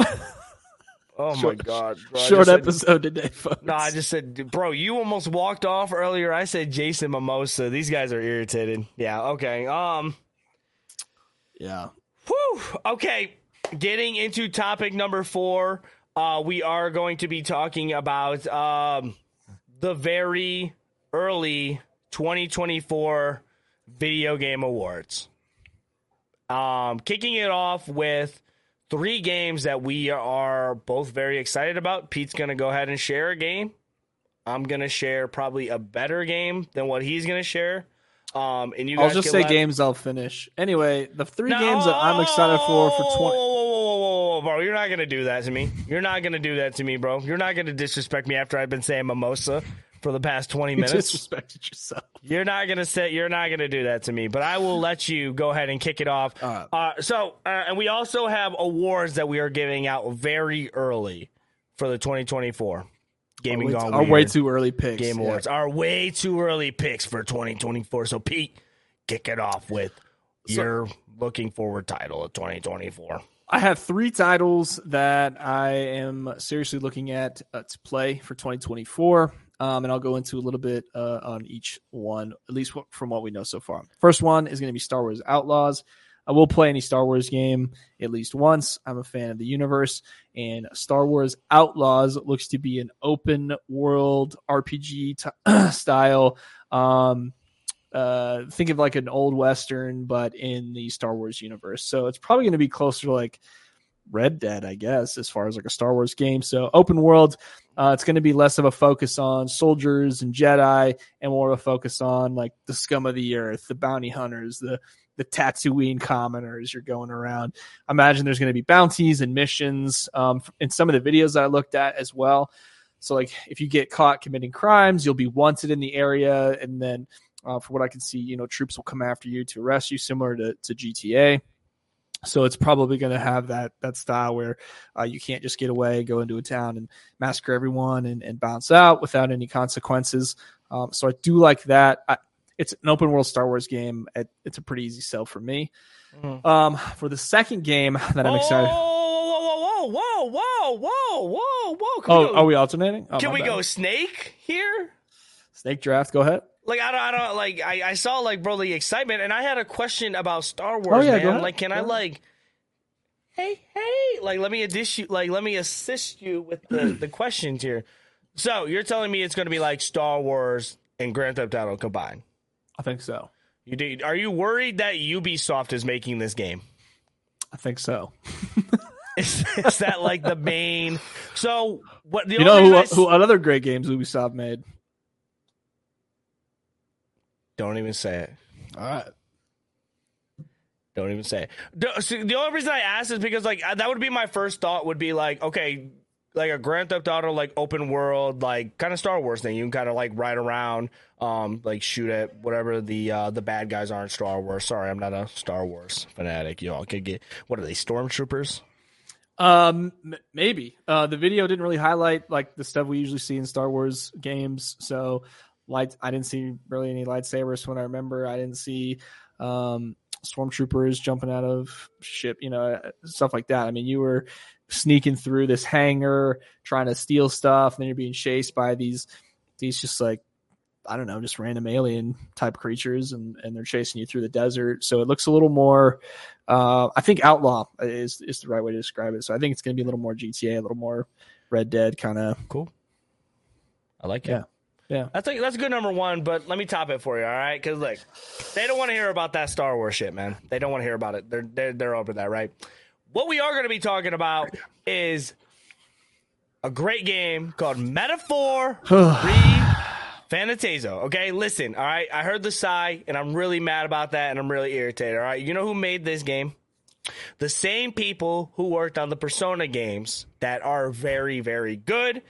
oh my god, bro, Short just said- episode today, folks. No, I just said, bro, you almost walked off earlier. I said Jason Mimosa. These guys are irritated. Yeah, okay. Um, yeah. Whew. Okay, getting into topic number four, uh, we are going to be talking about um, the very early 2024 Video Game Awards. Um, kicking it off with three games that we are both very excited about. Pete's going to go ahead and share a game. I'm going to share probably a better game than what he's going to share. Um, and you I'll just say games I'll finish. Anyway, the three no, games that I'm excited for for Whoa, twenty. whoa, whoa, whoa, whoa, whoa, bro! You're not gonna do that to me. You're not gonna do that to me, bro. You're not gonna disrespect me after I've been saying mimosa for the past 20 You minutes. disrespected yourself. You're not gonna say. You're not gonna do that to me. But I will let you go ahead and kick it off. Right. Uh, so, uh, and we also have awards that we are giving out very early for the 2024 Gaming Our way, Gone our Weird way too early picks. Game yeah. Awards. Our way too early picks for 2024. So, Pete, kick it off with So- your looking forward title of 2024. I have three titles that I am seriously looking at uh, to play for 2024. Um, and I'll go into a little bit uh, on each one, at least from what we know so far. First one is going to be Star Wars Outlaws. I will play any Star Wars game at least once. I'm a fan of the universe, and Star Wars Outlaws looks to be an open world RPG t- style. Um, uh, think of like an old western, but in the Star Wars universe. So it's probably going to be closer to like Red Dead, I guess, as far as like a Star Wars game. So open world, uh, it's going to be less of a focus on soldiers and Jedi, and more of a focus on like the scum of the earth, the bounty hunters, the the Tatooine commoners. You're going around. I imagine there's going to be bounties and missions um, in some of the videos that I looked at as well. So like if you get caught committing crimes, you'll be wanted in the area, and then uh, for what I can see, you know, troops will come after you to arrest you, similar to, to GTA. So it's probably going to have that that style where uh, you can't just get away, go into a town and massacre everyone and, and bounce out without any consequences. Um, so I do like that. I, it's an open world Star Wars game. It, it's a pretty easy sell for me. Mm-hmm. Um, for the second game that I'm excited. Whoa, whoa, whoa, whoa, whoa, whoa, whoa! Can oh, we go, are we alternating? Oh, can we bad. go snake here? Snake draft. Go ahead. Like I don't, I don't like I, I saw like bro the excitement, and I had a question about Star oh, Wars. Oh yeah, man. go ahead. Like, can go I ahead. like? Hey, hey! Like, let me assist you. Like, let me assist you with the, the questions here. So you're telling me it's going to be like Star Wars and Grand Theft Auto combined? I think so. You do, are you worried that Ubisoft is making this game? I think so. Is, is that like the main? So what? The You know who, I who other great games Ubisoft made? Don't even say it. All right. Don't even say it. The, see, the only reason I asked is because like that would be my first thought would be like okay, like a Grand Theft Auto like open world like kind of Star Wars thing. You can kind of like ride around, um, like shoot at whatever the uh, the bad guys are in Star Wars. Sorry, I'm not a Star Wars fanatic. Y'all could get what are they stormtroopers? Um, m- maybe. Uh, the video didn't really highlight like the stuff we usually see in Star Wars games. So, light. I didn't see really any lightsabers when I remember. I didn't see um, stormtroopers jumping out of ship. You know, stuff like that. I mean, you were sneaking through this hangar trying to steal stuff, and then you're being chased by these these just like I don't know, just random alien type creatures, and and they're chasing you through the desert. So it looks a little more. Uh, I think outlaw is is the right way to describe it. So I think it's going to be a little more GTA, a little more Red Dead kind of. Cool. I like it. Yeah. Yeah. That's like that's a good number one, but let me top it for you, all right? Because look, they don't want to hear about that Star Wars shit, man. They don't want to hear about it. They're they're they're over that, right? What we are going to be talking about is a great game called Metaphor ReFantazio. Okay, listen, all right. I heard the sigh, and I'm really mad about that, and I'm really irritated. All right, you know who made this game? The same people who worked on the Persona games that are very, very good,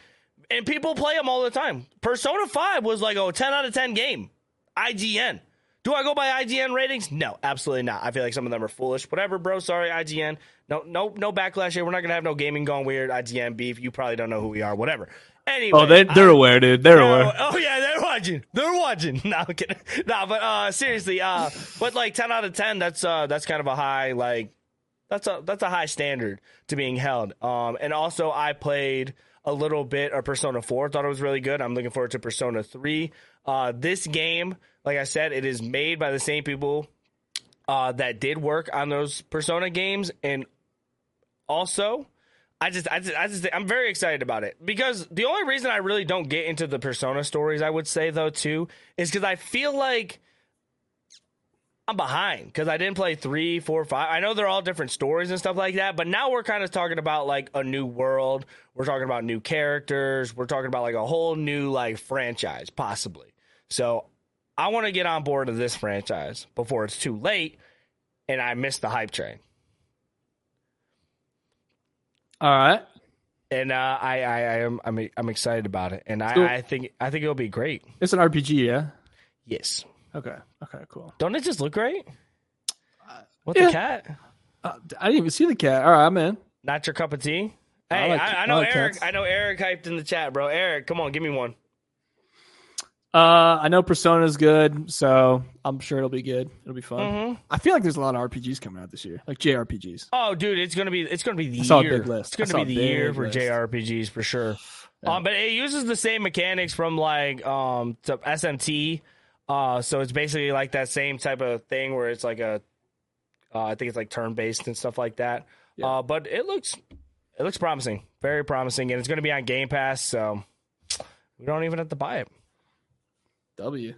and people play them all the time. Persona 5 was like a 10 out of 10 game. IGN. Do I go by IGN ratings? No, absolutely not. I feel like some of them are foolish. Whatever, bro. Sorry, IGN. No, no, no backlash here. We're not gonna have no gaming gone weird. IGN beef. You probably don't know who we are. Whatever. Anyway, Oh, they they're I- aware, dude. They're Oh, aware. oh, yeah, they're watching. They're watching. No, I'm kidding. No, but uh seriously, uh but like 10 out of 10, that's uh that's kind of a high like that's a that's a high standard to being held. Um and also I played a little bit of Persona 4, thought it was really good. I'm looking forward to Persona 3. Uh this game, like I said, it is made by the same people uh that did work on those Persona games and also I just, I just, I just, I'm very excited about it because the only reason I really don't get into the Persona stories, I would say though too, is because I feel like I'm behind because I didn't play three, four, five. I know they're all different stories and stuff like that, but now we're kind of talking about like a new world. We're talking about new characters. We're talking about like a whole new like franchise possibly. So I want to get on board of this franchise before it's too late and I miss the hype train. All right. and uh, I, I, I am, I'm, I'm excited about it, and I, I think, I think it'll be great. It's an RPG, yeah. Yes, Okay. Okay. Cool. don't it just look great? With yeah. the cat, Uh, I didn't even see the cat. All right, I'm in. not your cup of tea. I Hey, I, like- I, I know like Eric. cats. I know Eric hyped in the chat, bro. Eric, come on, give me one. Uh, I know Persona's good, so I'm sure it'll be good. It'll be fun. Mhm. I feel like there's a lot of RPGs coming out this year, like JRPGs. Oh, dude, it's gonna be, it's gonna be the I saw a year. big list. It's gonna saw be the year big for list. JRPGs for sure. Um, but it uses the same mechanics from like um to SMT. Uh, so it's basically like that same type of thing where it's like a, uh, I think it's like turn based and stuff like that. Yeah. Uh, but it looks, it looks promising, very promising, and it's gonna be on Game Pass, so we don't even have to buy it. W.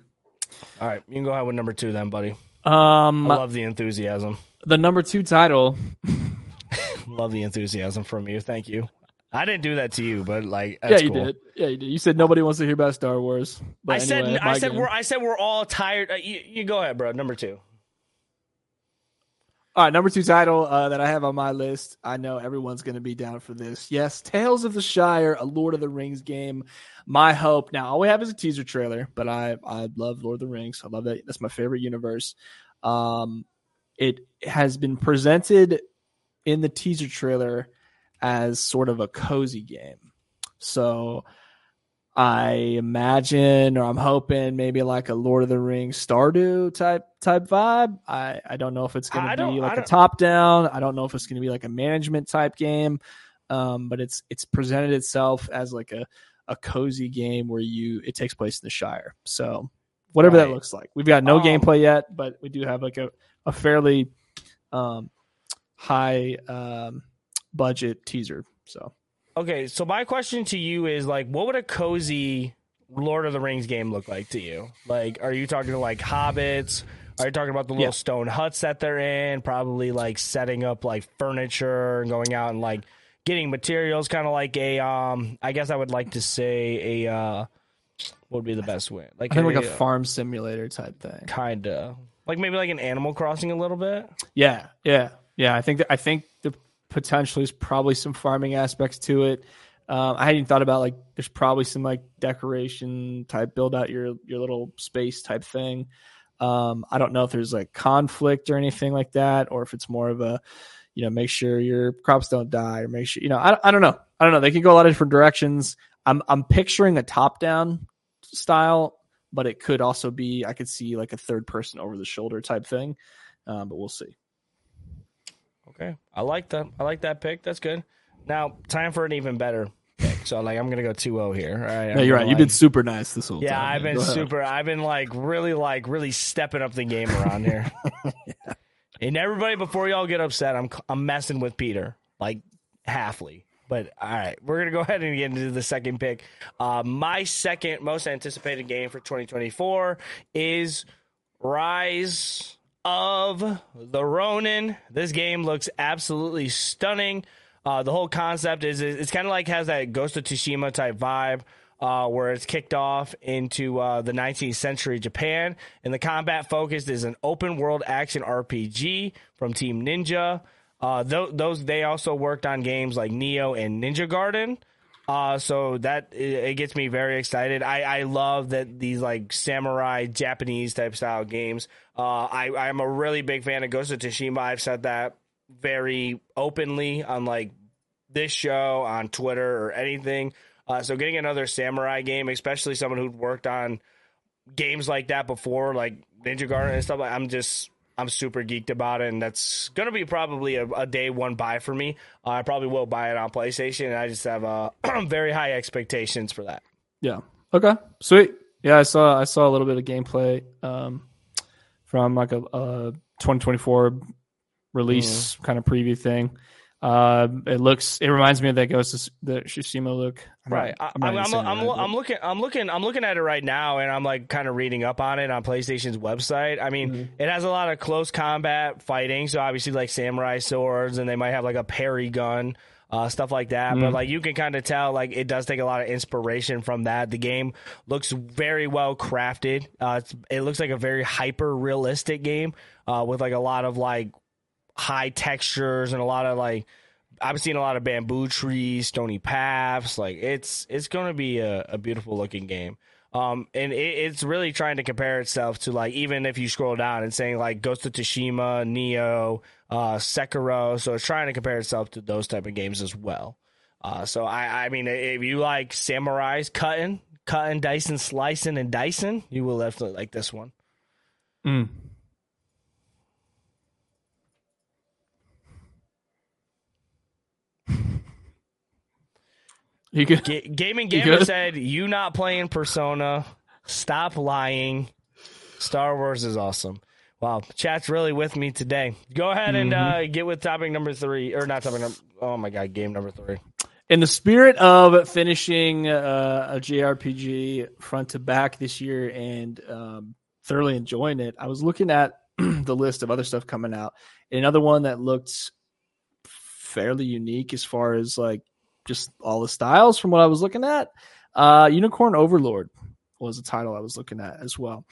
All right, you can go ahead with number two then, buddy. Um, I love the enthusiasm. the number two title. Love the enthusiasm from you. Thank you. I didn't do that to you, but like, yeah, you cool. did. Yeah, you did. You said nobody wants to hear about Star Wars. But I said, I said, game. we're, I said, we're all tired. Uh, you, you go ahead, bro. Number two. All right, number two title uh, that I have on my list. I know everyone's going to be down for this. Yes, Tales of the Shire, a Lord of the Rings game. My hope. Now, all we have is a teaser trailer, but I I love Lord of the Rings. I love that. That's my favorite universe. Um, it has been presented in the teaser trailer as sort of a cozy game. So I imagine or I'm hoping maybe like a Lord of the Rings Stardew type type vibe. I, I don't know if it's going to be like a top down. I don't know if it's going to be like a management type game. um, but it's it's presented itself as like a a cozy game where you it takes place in the Shire. So whatever Right. that looks like, we've got no Um, gameplay yet, but we do have like a a fairly um, high um, budget teaser. So Okay, so my question to you is like, what would a cozy Lord of the Rings game look like to you? Like, are you talking to like hobbits? Are you talking about the little Yeah. stone huts that they're in? Probably like setting up like furniture and going out and like getting materials, kind of like a um. I guess I would like to say a uh, what would be the best way? Like think like a farm simulator type thing. kind of like maybe like an Animal Crossing a little bit. Yeah, yeah, yeah. I think that, I think the potentially there's probably some farming aspects to it. Um, I hadn't even thought about like there's probably some like decoration type build out your your little space type thing. Um, I don't know if there's like conflict or anything like that, or if it's more of a you know make sure your crops don't die or make sure you know I, I don't know I don't know they could go a lot of different directions. I'm I'm picturing a top down style, but it could also be I could see like a third person over the shoulder type thing, um, but we'll see. Okay, I like that. I like that pick. That's good. Now, time for an even better pick. So, like, I'm gonna go 2-0 here. All right. No, I'm you're right. You've been super nice this whole Yeah, time. I've man. been Go ahead. super. I've been like really, like really stepping up the game around here. And everybody, before y'all get upset, I'm I'm messing with Peter like halfly. But all right, we're gonna go ahead and get into the second pick. Uh, my second most anticipated game for 2024 is Rise of the Ronin. This game looks absolutely stunning. Uh, the whole concept is it's kind of like has that Ghost of Tsushima type vibe. Uh, where it's kicked off into uh, the 19th century Japan, and the combat focused is an open world action RPG from Team Ninja. Uh, th- those they also worked on games like Nioh and Ninja Gaiden. Uh, so that it, gets me very excited. I, I love that these like samurai Japanese type style games. Uh, I I'm a really big fan of Ghost of Tsushima. I've said that very openly on like this show on Twitter or anything. Uh, so getting another samurai game, especially someone who'd worked on games like that before, like Ninja Gaiden and stuff, I'm just I'm super geeked about it, and that's gonna be probably a, a day one buy for me. Uh, I probably will buy it on PlayStation, and I just have uh, very high expectations for that. Yeah. Okay. Sweet. Yeah, I saw I saw a little bit of gameplay um, from like a, a 2024 release kind of preview thing. Uh, it looks. It reminds me of that Ghost of the Tsushima look. I'm Right. I, I'm not I'm, I'm, I'm, right, I'm looking. I'm looking. I'm looking at it right now, and I'm like kind of reading up on it on PlayStation's website. I mean, Mm-hmm. it has a lot of close combat fighting, so obviously like samurai swords, and they might have like a parry gun. Uh, stuff like that, Mm-hmm. but like you can kind of tell, like it does take a lot of inspiration from that. The game looks very well crafted. Uh, it's, it looks like a very hyper realistic game uh, with like a lot of like high textures and a lot of like I've seen a lot of bamboo trees, stony paths. Like it's it's going to be a, a beautiful looking game. Um, and it, it's really trying to compare itself to like even if you scroll down and saying like Ghost of Tsushima, Nioh, uh, Sekiro. So it's trying to compare itself to those type of games as well. Uh, so I I mean if you like samurais cutting, cutting, dicing, slicing, and dicing, you will definitely like this one. Mm. You good? Ga- Gaming Gamer said, "You not playing Persona? Stop lying. Star Wars is awesome." Wow, chat's really with me today. Go ahead and Mm-hmm. uh, get with topic number three, or not topic number. Oh my god, game number three. in the spirit of finishing uh, a JRPG front to back this year and um, thoroughly enjoying it, I was looking at the list of other stuff coming out. And another one that looked fairly unique as far as like just all the styles from what I was looking at. Uh, Unicorn Overlord was the title I was looking at as well.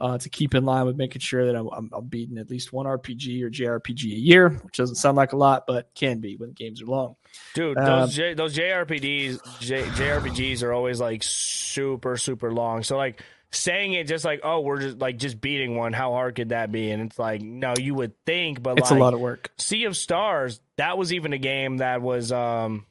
Uh, to keep in line with making sure that I'm, I'm, I'm beating at least one RPG or JRPG a year, which doesn't sound like a lot, but can be when games are long. Dude, Um, those J, those JRPGs J, JRPGs are always like super super long. So like saying it just like oh we're just like just beating one, how hard could that be? And it's like no, you would think, but It's like a lot of work. Sea of Stars, that was even a game that was um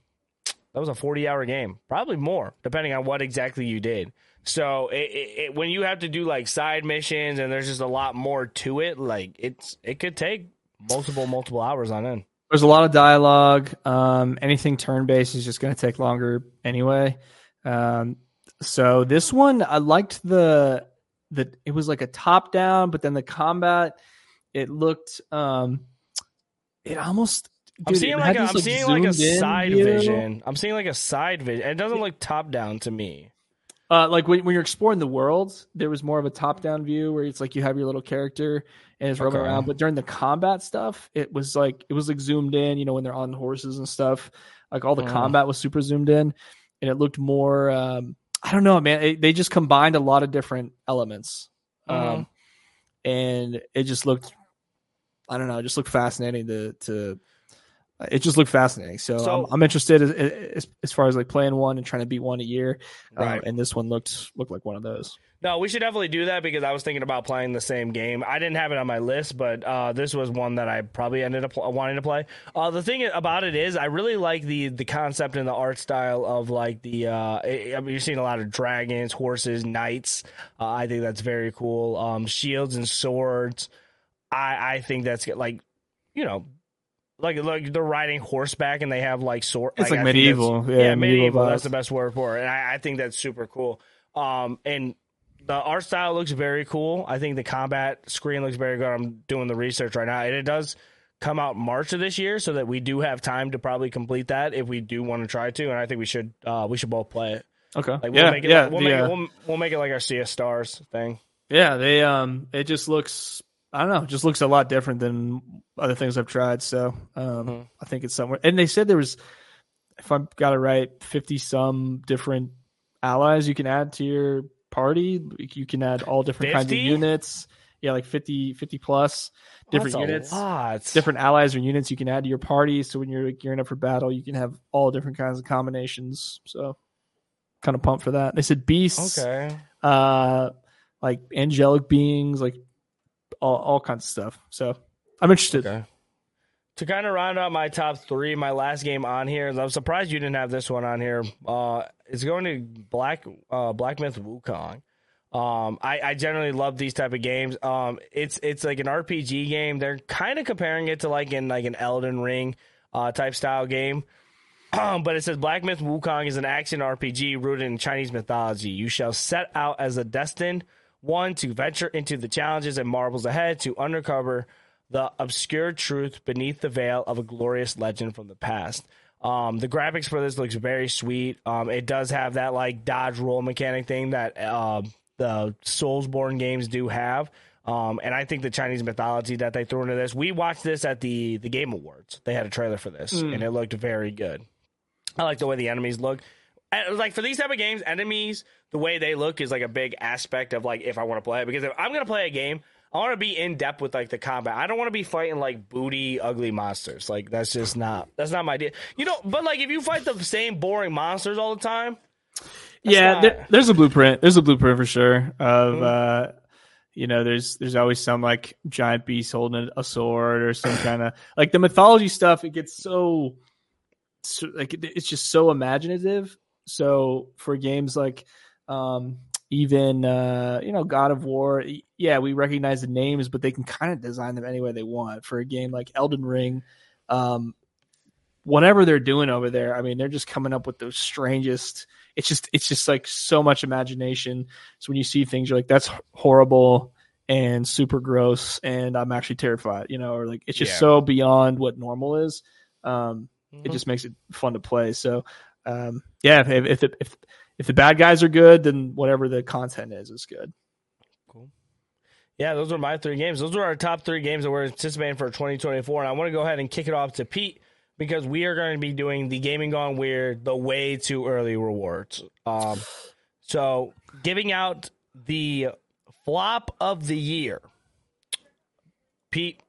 that was a 40 hour game, probably more, depending on what exactly you did. So it, it, it, when you have to do like side missions and there's just a lot more to it, like it's it could take multiple multiple hours on end. There's a lot of dialogue. Um, anything turn based is just going to take longer anyway. Um, so this one, I liked the the it was like a top down, but then the combat it looked um, it almost. I'm seeing like a, I'm seeing like a in side view. vision. I'm seeing like a side vision. It doesn't look top down to me. Uh, like when, when you're exploring the world, there was more of a top-down view where it's like you have your little character and it's roaming Okay. around. But during the combat stuff, it was like it was like zoomed in. You know, when they're on horses and stuff, like all the Mm. combat was super zoomed in, and it looked more. Um, I don't know, man. It, they just combined a lot of different elements, um, Mhm. and it just looked. I don't know. It just looked fascinating to to. It just looked fascinating. So, So- I'm, I'm interested as, as as far as like playing one and trying to beat one a year. Um, Right. and this one looked looked like one of those. No, we should definitely do that because I was thinking about playing the same game. I didn't have it on my list, but uh, this was one that I probably ended up wanting to play. Uh, the thing about it is, I really like the the concept and the art style of like the. Uh, I I mean, you're seeing a lot of dragons, horses, knights. Uh, I think that's very cool. Um, shields and swords. I I think that's like, you know. Like, like they're riding horseback and they have like sword. It's like that's- medieval. Yeah, Yeah, medieval. medieval that's the best word for it, and I, I think that's super cool. Um, and the art style looks very cool. I think the combat screen looks very good. I'm doing the research right now, and it does come out March of this year, so that we do have time to probably complete that if we do want to try to. And I think we should uh, we should both play it. Okay. Like we'll yeah, make it, yeah, like, we'll, the, make uh, it we'll, we'll make it like our CS Stars thing. yeah. They um, it just looks. I don't know. It just looks a lot different than other things I've tried. So um, Mhm. I think it's somewhere. And they said there was, if I got it right, fifty some different allies you can add to your party. You can add all different kinds of units. Yeah, like 50, 50 plus different That's a units. lot. different allies or units you can add to your party. So when you're gearing up for battle, you can have all different kinds of combinations. So kind of pumped for that. They said beasts, Okay. uh, like angelic beings, like all, all kinds of stuff. So I'm interested. Okay. To kind of round out my top three, my last game on here, I'm surprised you didn't have this one on here. Uh, it's going to Black uh, Black Myth Wukong. Um, I, I generally love these type of games. Um, it's it's like an RPG game. They're kind of comparing it to like in like an Elden Ring uh, type style game. Um, but it says Black Myth Wukong is an action RPG rooted in Chinese mythology. You shall set out as a destined one to venture into the challenges and marvels ahead to uncover the obscure truth beneath the veil of a glorious legend from the past. Um, the graphics for this looks very sweet. Um, it does have that like dodge roll mechanic thing that uh, the Soulsborne games do have. Um, and I think the Chinese mythology that they threw into this. We watched this at the the Game Awards. They had a trailer for this, Mm. and it looked very good. I like the way the enemies look. Like for these type of games, enemies, the way they look is like a big aspect of like if I want to play it. Because if I'm gonna play a game, I want to be in depth with like the combat. I don't want to be fighting like booty, ugly monsters. Like that's just not that's not my deal. You know, but like if you fight the same boring monsters all the time, yeah, not- there, there's a blueprint. There's a blueprint for sure of Mhm. uh you know, there's there's always some like giant beast holding a sword or some kind of like the mythology stuff. It gets so, so like it- it's just so imaginative. So for games like um even uh you know God of War, yeah, we recognize the names, but they can kind of design them any way they want. For a game like Elden Ring, um whatever they're doing over there, I mean, they're just coming up with the strangest. It's just it's just like so much imagination. So when you see things, you're like, that's horrible and super gross, and I'm actually terrified. You know, or like it's just Yeah. so beyond what normal is. Um, Mhm. It just makes it fun to play. So, um, yeah, if if the, if if the bad guys are good, then whatever the content is is good. Cool. Yeah, those are my three games. Those are our top three games that we're anticipating for 2024. And I want to go ahead and kick it off to Pete because we are going to be doing the Gaming Gone Weird, the way too early rewards. Um, so giving out the flop of the year. Pete,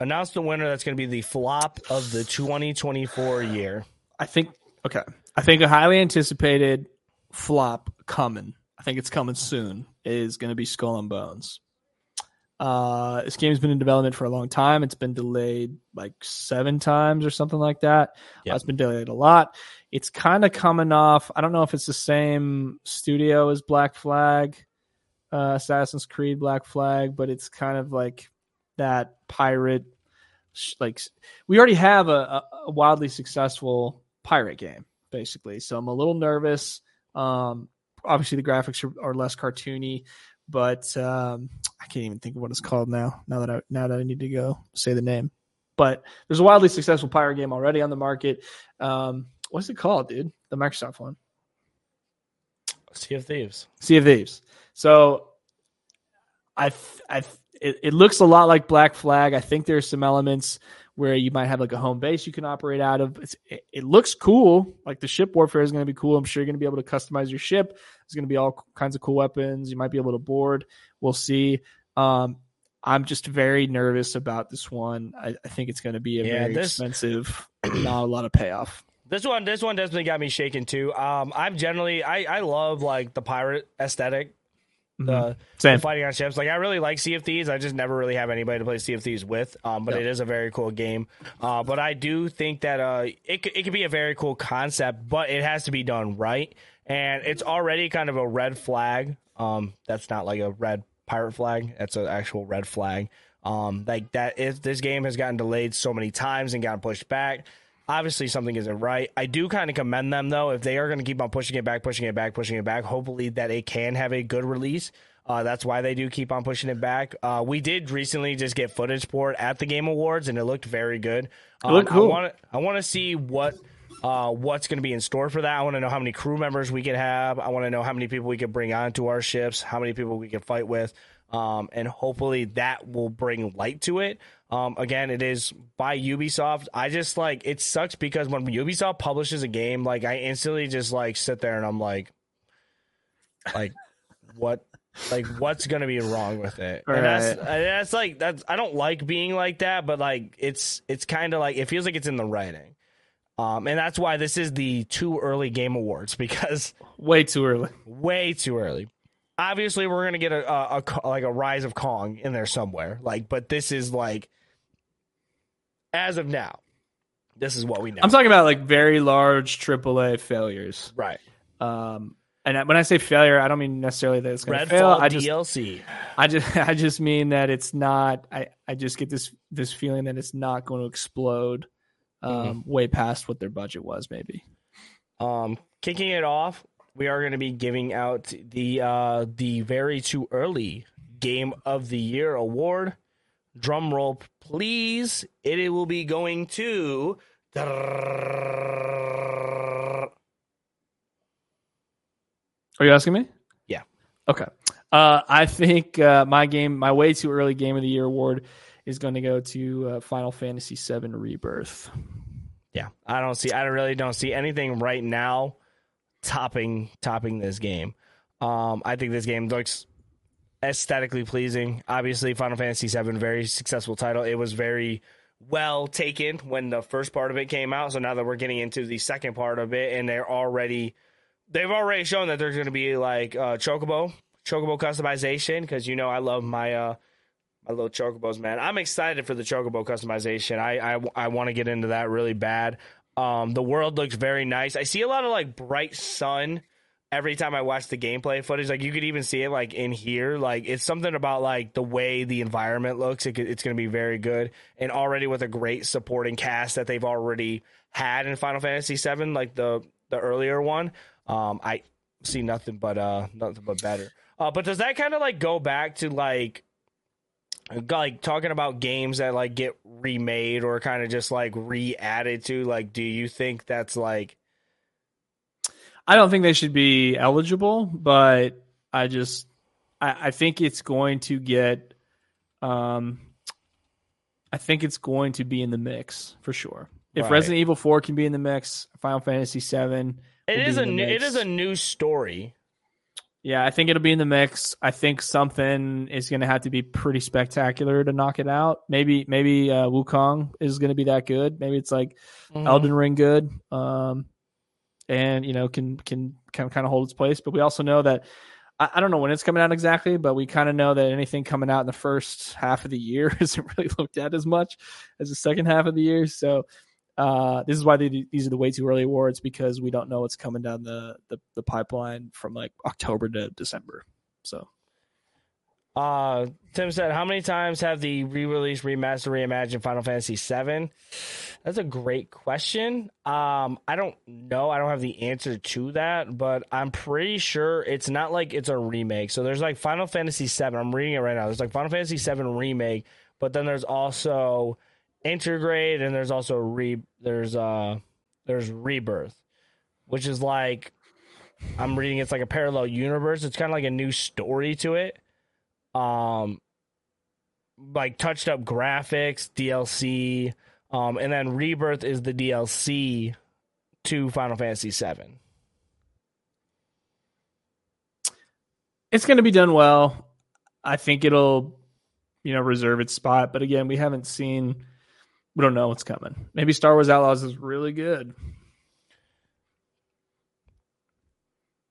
announce the winner. That's going to be the flop of the 2024 year. I think okay. I think a highly anticipated flop coming. I think it's coming soon. Is going to be Skull and Bones. Uh, this game's been in development for a long time. It's been delayed like seven times or something like that. Yeah. Uh, it's been delayed a lot. It's kind of coming off. I don't know if it's the same studio as Black Flag, uh, Assassin's Creed Black Flag, but it's kind of like that pirate like we already have a, a wildly successful pirate game basically. So I'm a little nervous. Um, obviously the graphics are, are less cartoony, but um, I can't even think of what it's called now. Now that I now that I need to go say the name, but there's a wildly successful pirate game already on the market. Um, what's it called, dude? The Microsoft one. Sea of Thieves. Sea of Thieves. So I, I, it, it looks a lot like Black Flag. I think there's some elements where you might have like a home base you can operate out of. It, it, looks cool. Like the ship warfare is going to be cool. I'm sure you're going to be able to customize your ship. There's going to be all kinds of cool weapons. You might be able to board. We'll see. Um, I'm just very nervous about this one. I, I think it's going to be a yeah, very this, expensive, not a lot of payoff. This one, this one definitely got me shaken too. Um, I'm generally, I, I love like the pirate aesthetic the, mm-hmm. the, fighting on ships. Like I really like Sea of Thieves. I just never really have anybody to play Sea of Thieves with. Um, but yep. it is a very cool game. Uh, but I do think that uh, it it could be a very cool concept, but it has to be done right. And it's already kind of a red flag. Um, that's not like a red pirate flag. That's an actual red flag. Um, like that. If this game has gotten delayed so many times and gotten pushed back, obviously something isn't right. I do kind of commend them though if they are going to keep on pushing it back, pushing it back, pushing it back. Hopefully that it can have a good release. Uh, that's why they do keep on pushing it back. Uh, we did recently just get footage for it at the Game Awards, and it looked very good. Um, cool. I want I want to see what uh, what's going to be in store for that. I want to know how many crew members we could have. I want to know how many people we could bring onto our ships, how many people we could fight with, um, and hopefully that will bring light to it. Um, again, it is by Ubisoft. I just like it sucks because when Ubisoft publishes a game, like I instantly just like sit there and I'm like, like what like what's gonna be wrong with it? And that's that's like that's i don't like being like that but like it's it's kind of like it feels like it's in the writing. Um and that's why this is the too early game awards because way too early. Way too early obviously we're gonna get a, a, a like a rise of kong in there somewhere like but this is like as of now this is what we know i'm talking about like very large aaa failures right um and when I say failure, I don't mean necessarily that it's going to fail. I just, DLC. I just, I just mean that it's not. I, I just get this this feeling that it's not going to explode, um, mm-hmm. way past what their budget was, maybe. Um, kicking it off, we are going to be giving out the uh the very too early game of the year award. Drum roll, please. It, will be going to. Are you asking me? Yeah. Okay. Uh, I think uh, my game, my way too early game of the year award, is going to go to uh, Final Fantasy VII Rebirth. Yeah, I don't see. I really don't see anything right now topping topping this game. Um, I think this game looks aesthetically pleasing. Obviously, Final Fantasy VII, very successful title. It was very well taken when the first part of it came out. So now that we're getting into the second part of it, and they're already they've already shown that there's going to be like uh, chocobo chocobo customization because you know I love my uh, my little chocobos, man. I'm excited for the chocobo customization. I I, I want to get into that really bad. Um, the world looks very nice. I see a lot of like bright sun every time I watch the gameplay footage. Like you could even see it like in here. Like it's something about like the way the environment looks. It, it's going to be very good. And already with a great supporting cast that they've already had in Final Fantasy VII, like the the earlier one. Um, I see nothing but uh nothing but better. Uh, but does that kind of like go back to like like talking about games that like get remade or kind of just like re-added to like do you think that's like I don't think they should be eligible, but I just I, I think it's going to get um I think it's going to be in the mix for sure. If right. Resident Evil 4 can be in the mix, Final Fantasy 7 it is a new, it is a new story. Yeah, I think it'll be in the mix. I think something is going to have to be pretty spectacular to knock it out. Maybe maybe uh, Wukong is going to be that good. Maybe it's like mm-hmm. Elden Ring good, um, and you know can can can kind of hold its place. But we also know that I, I don't know when it's coming out exactly, but we kind of know that anything coming out in the first half of the year isn't really looked at as much as the second half of the year. So uh, this is why they, these are the way too early awards because we don't know what's coming down the, the, the pipeline from like October to December. So, Uh, Tim said, "How many times have the re-release, remaster, reimagined Final Fantasy VII?" That's a great question. Um, I don't know. I don't have the answer to that, but I'm pretty sure it's not like it's a remake. So there's like Final Fantasy VII. I'm reading it right now. There's like Final Fantasy VII remake, but then there's also Intergrade, and there's also re there's uh there's Rebirth, which is like I'm reading it's like a parallel universe. It's kind of like a new story to it. Um, like touched up graphics, DLC, um, and then Rebirth is the DLC to Final Fantasy VII. It's going to be done well. I think it'll, you know, reserve its spot. But again, we haven't seen. We don't know what's coming. Maybe Star Wars Outlaws is really good.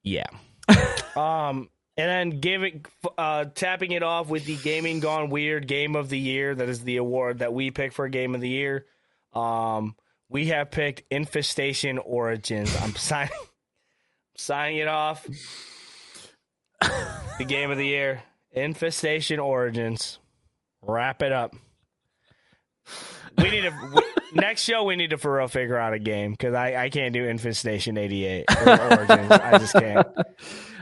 Yeah. um, and then giving uh, tapping it off with the Gaming Gone Weird Game of the Year. That is the award that we pick for Game of the Year. Um, we have picked Infestation Origins. I'm signing signing it off. the Game of the Year, Infestation Origins. Wrap it up. We need to we, next show. We need to for real figure out a game because I, I can't do Infestation eighty eight Origins. I just can't.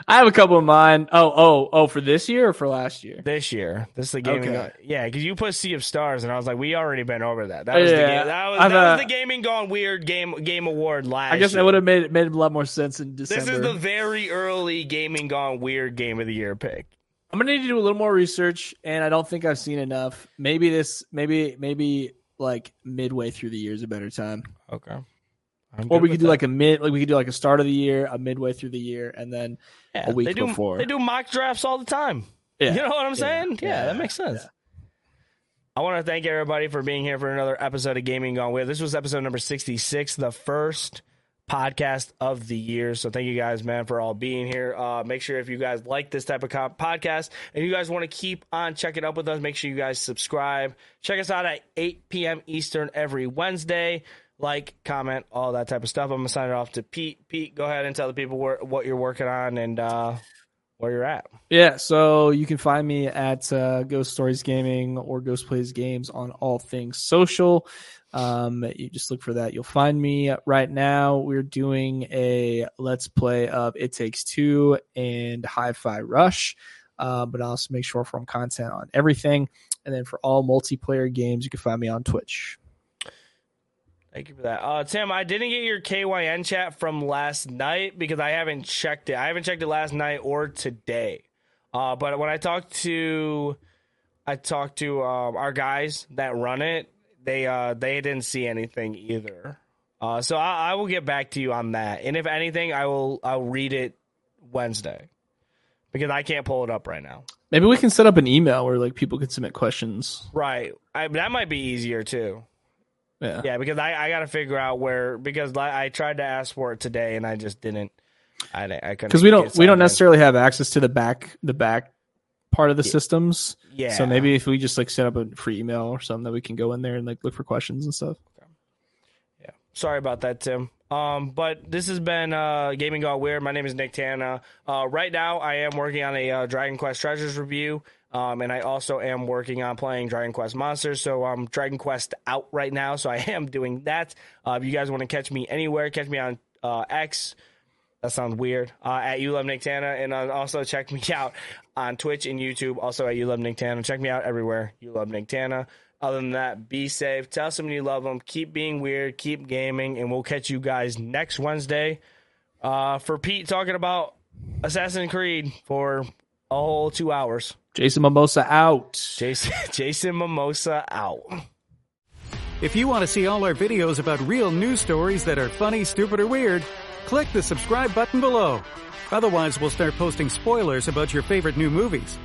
I have a couple of mine. Oh, oh, oh, for this year or for last year? This year. This is the gaming. Okay. Gone, yeah, because you put Sea of Stars, and I was like, we already been over that. That was Yeah, the game. That was, that was uh, the gaming gone weird game game award last. I guess year. that would have made made a lot more sense in December. This is the very early gaming gone weird game of the year pick. I'm gonna need to do a little more research, and I don't think I've seen enough. Maybe this, maybe maybe like midway through the year is a better time, Okay. or we could do like a mid, like we could do like a start of the year, a midway through the year, and then a week they do, before. They do mock drafts all the time. yeah, You know what I'm saying? Yeah, Yeah. that makes sense. I want to thank everybody for being here for another episode of Gaming Gone Weird. This was episode number 66, the first podcast of the year. So thank you guys, man, for all being here. Uh, make sure if you guys like this type of podcast and you guys want to keep on checking up with us, make sure you guys subscribe. Check us out at 8 p.m. Eastern every Wednesday. Like, comment, all that type of stuff. I'm to sign it off to Pete. Pete, go ahead and tell the people where, what you're working on and uh, where you're at. Yeah, so you can find me at uh, Ghost Stories Gaming or Ghost Plays Games on all things social. Um, you just look for that. You'll find me right now. We're doing a let's play of It Takes Two and Hi-Fi Rush. Uh, but I'll also make short form content on everything. And then for all multiplayer games, you can find me on Twitch. Thank you for that. Uh, Tim, I didn't get your KYN chat from last night because I haven't checked it. I haven't checked it last night or today. Uh, but when I talked to, I talked to um, our guys that run it. They uh, they didn't see anything either. Uh, so I, I will get back to you on that. And if anything, I will I'll read it Wednesday because I can't pull it up right now. Maybe we can set up an email where like people can submit questions. Right. I, that might be easier too. Yeah. Yeah, because I, I got to figure out where because li- I tried to ask for it today and I just didn't. I didn't- I couldn't because we don't we don't necessarily have access to the back the back part of the systems. Yeah. So maybe if we just like set up a free email or something that we can go in there and like look for questions and stuff. Yeah. Sorry about that, Tim. Um, but this has been uh, Gaming Got Weird. My name is Nicktana. Uh, right now, I am working on a uh, Dragon Quest Treasures review, um, and I also am working on playing Dragon Quest Monsters. So I'm Dragon Quest out right now, so I am doing that. Uh, if you guys want to catch me anywhere, catch me on uh, X. That sounds weird. Uh, at You Love Nicktana, and uh, also check me out on Twitch and YouTube. Also at You Love Nicktana. Check me out everywhere. You Love Nicktana. Other than that, be safe. Tell someone you love them. Keep being weird. Keep gaming, and we'll catch you guys next Wednesday. Uh, for Pete talking about Assassin's Creed for a whole two hours. Jason Mimosa out. Jason Jason Mimosa out. If you want to see all our videos about real news stories that are funny, stupid, or weird, click the subscribe button below. Otherwise, we'll start posting spoilers about your favorite new movies.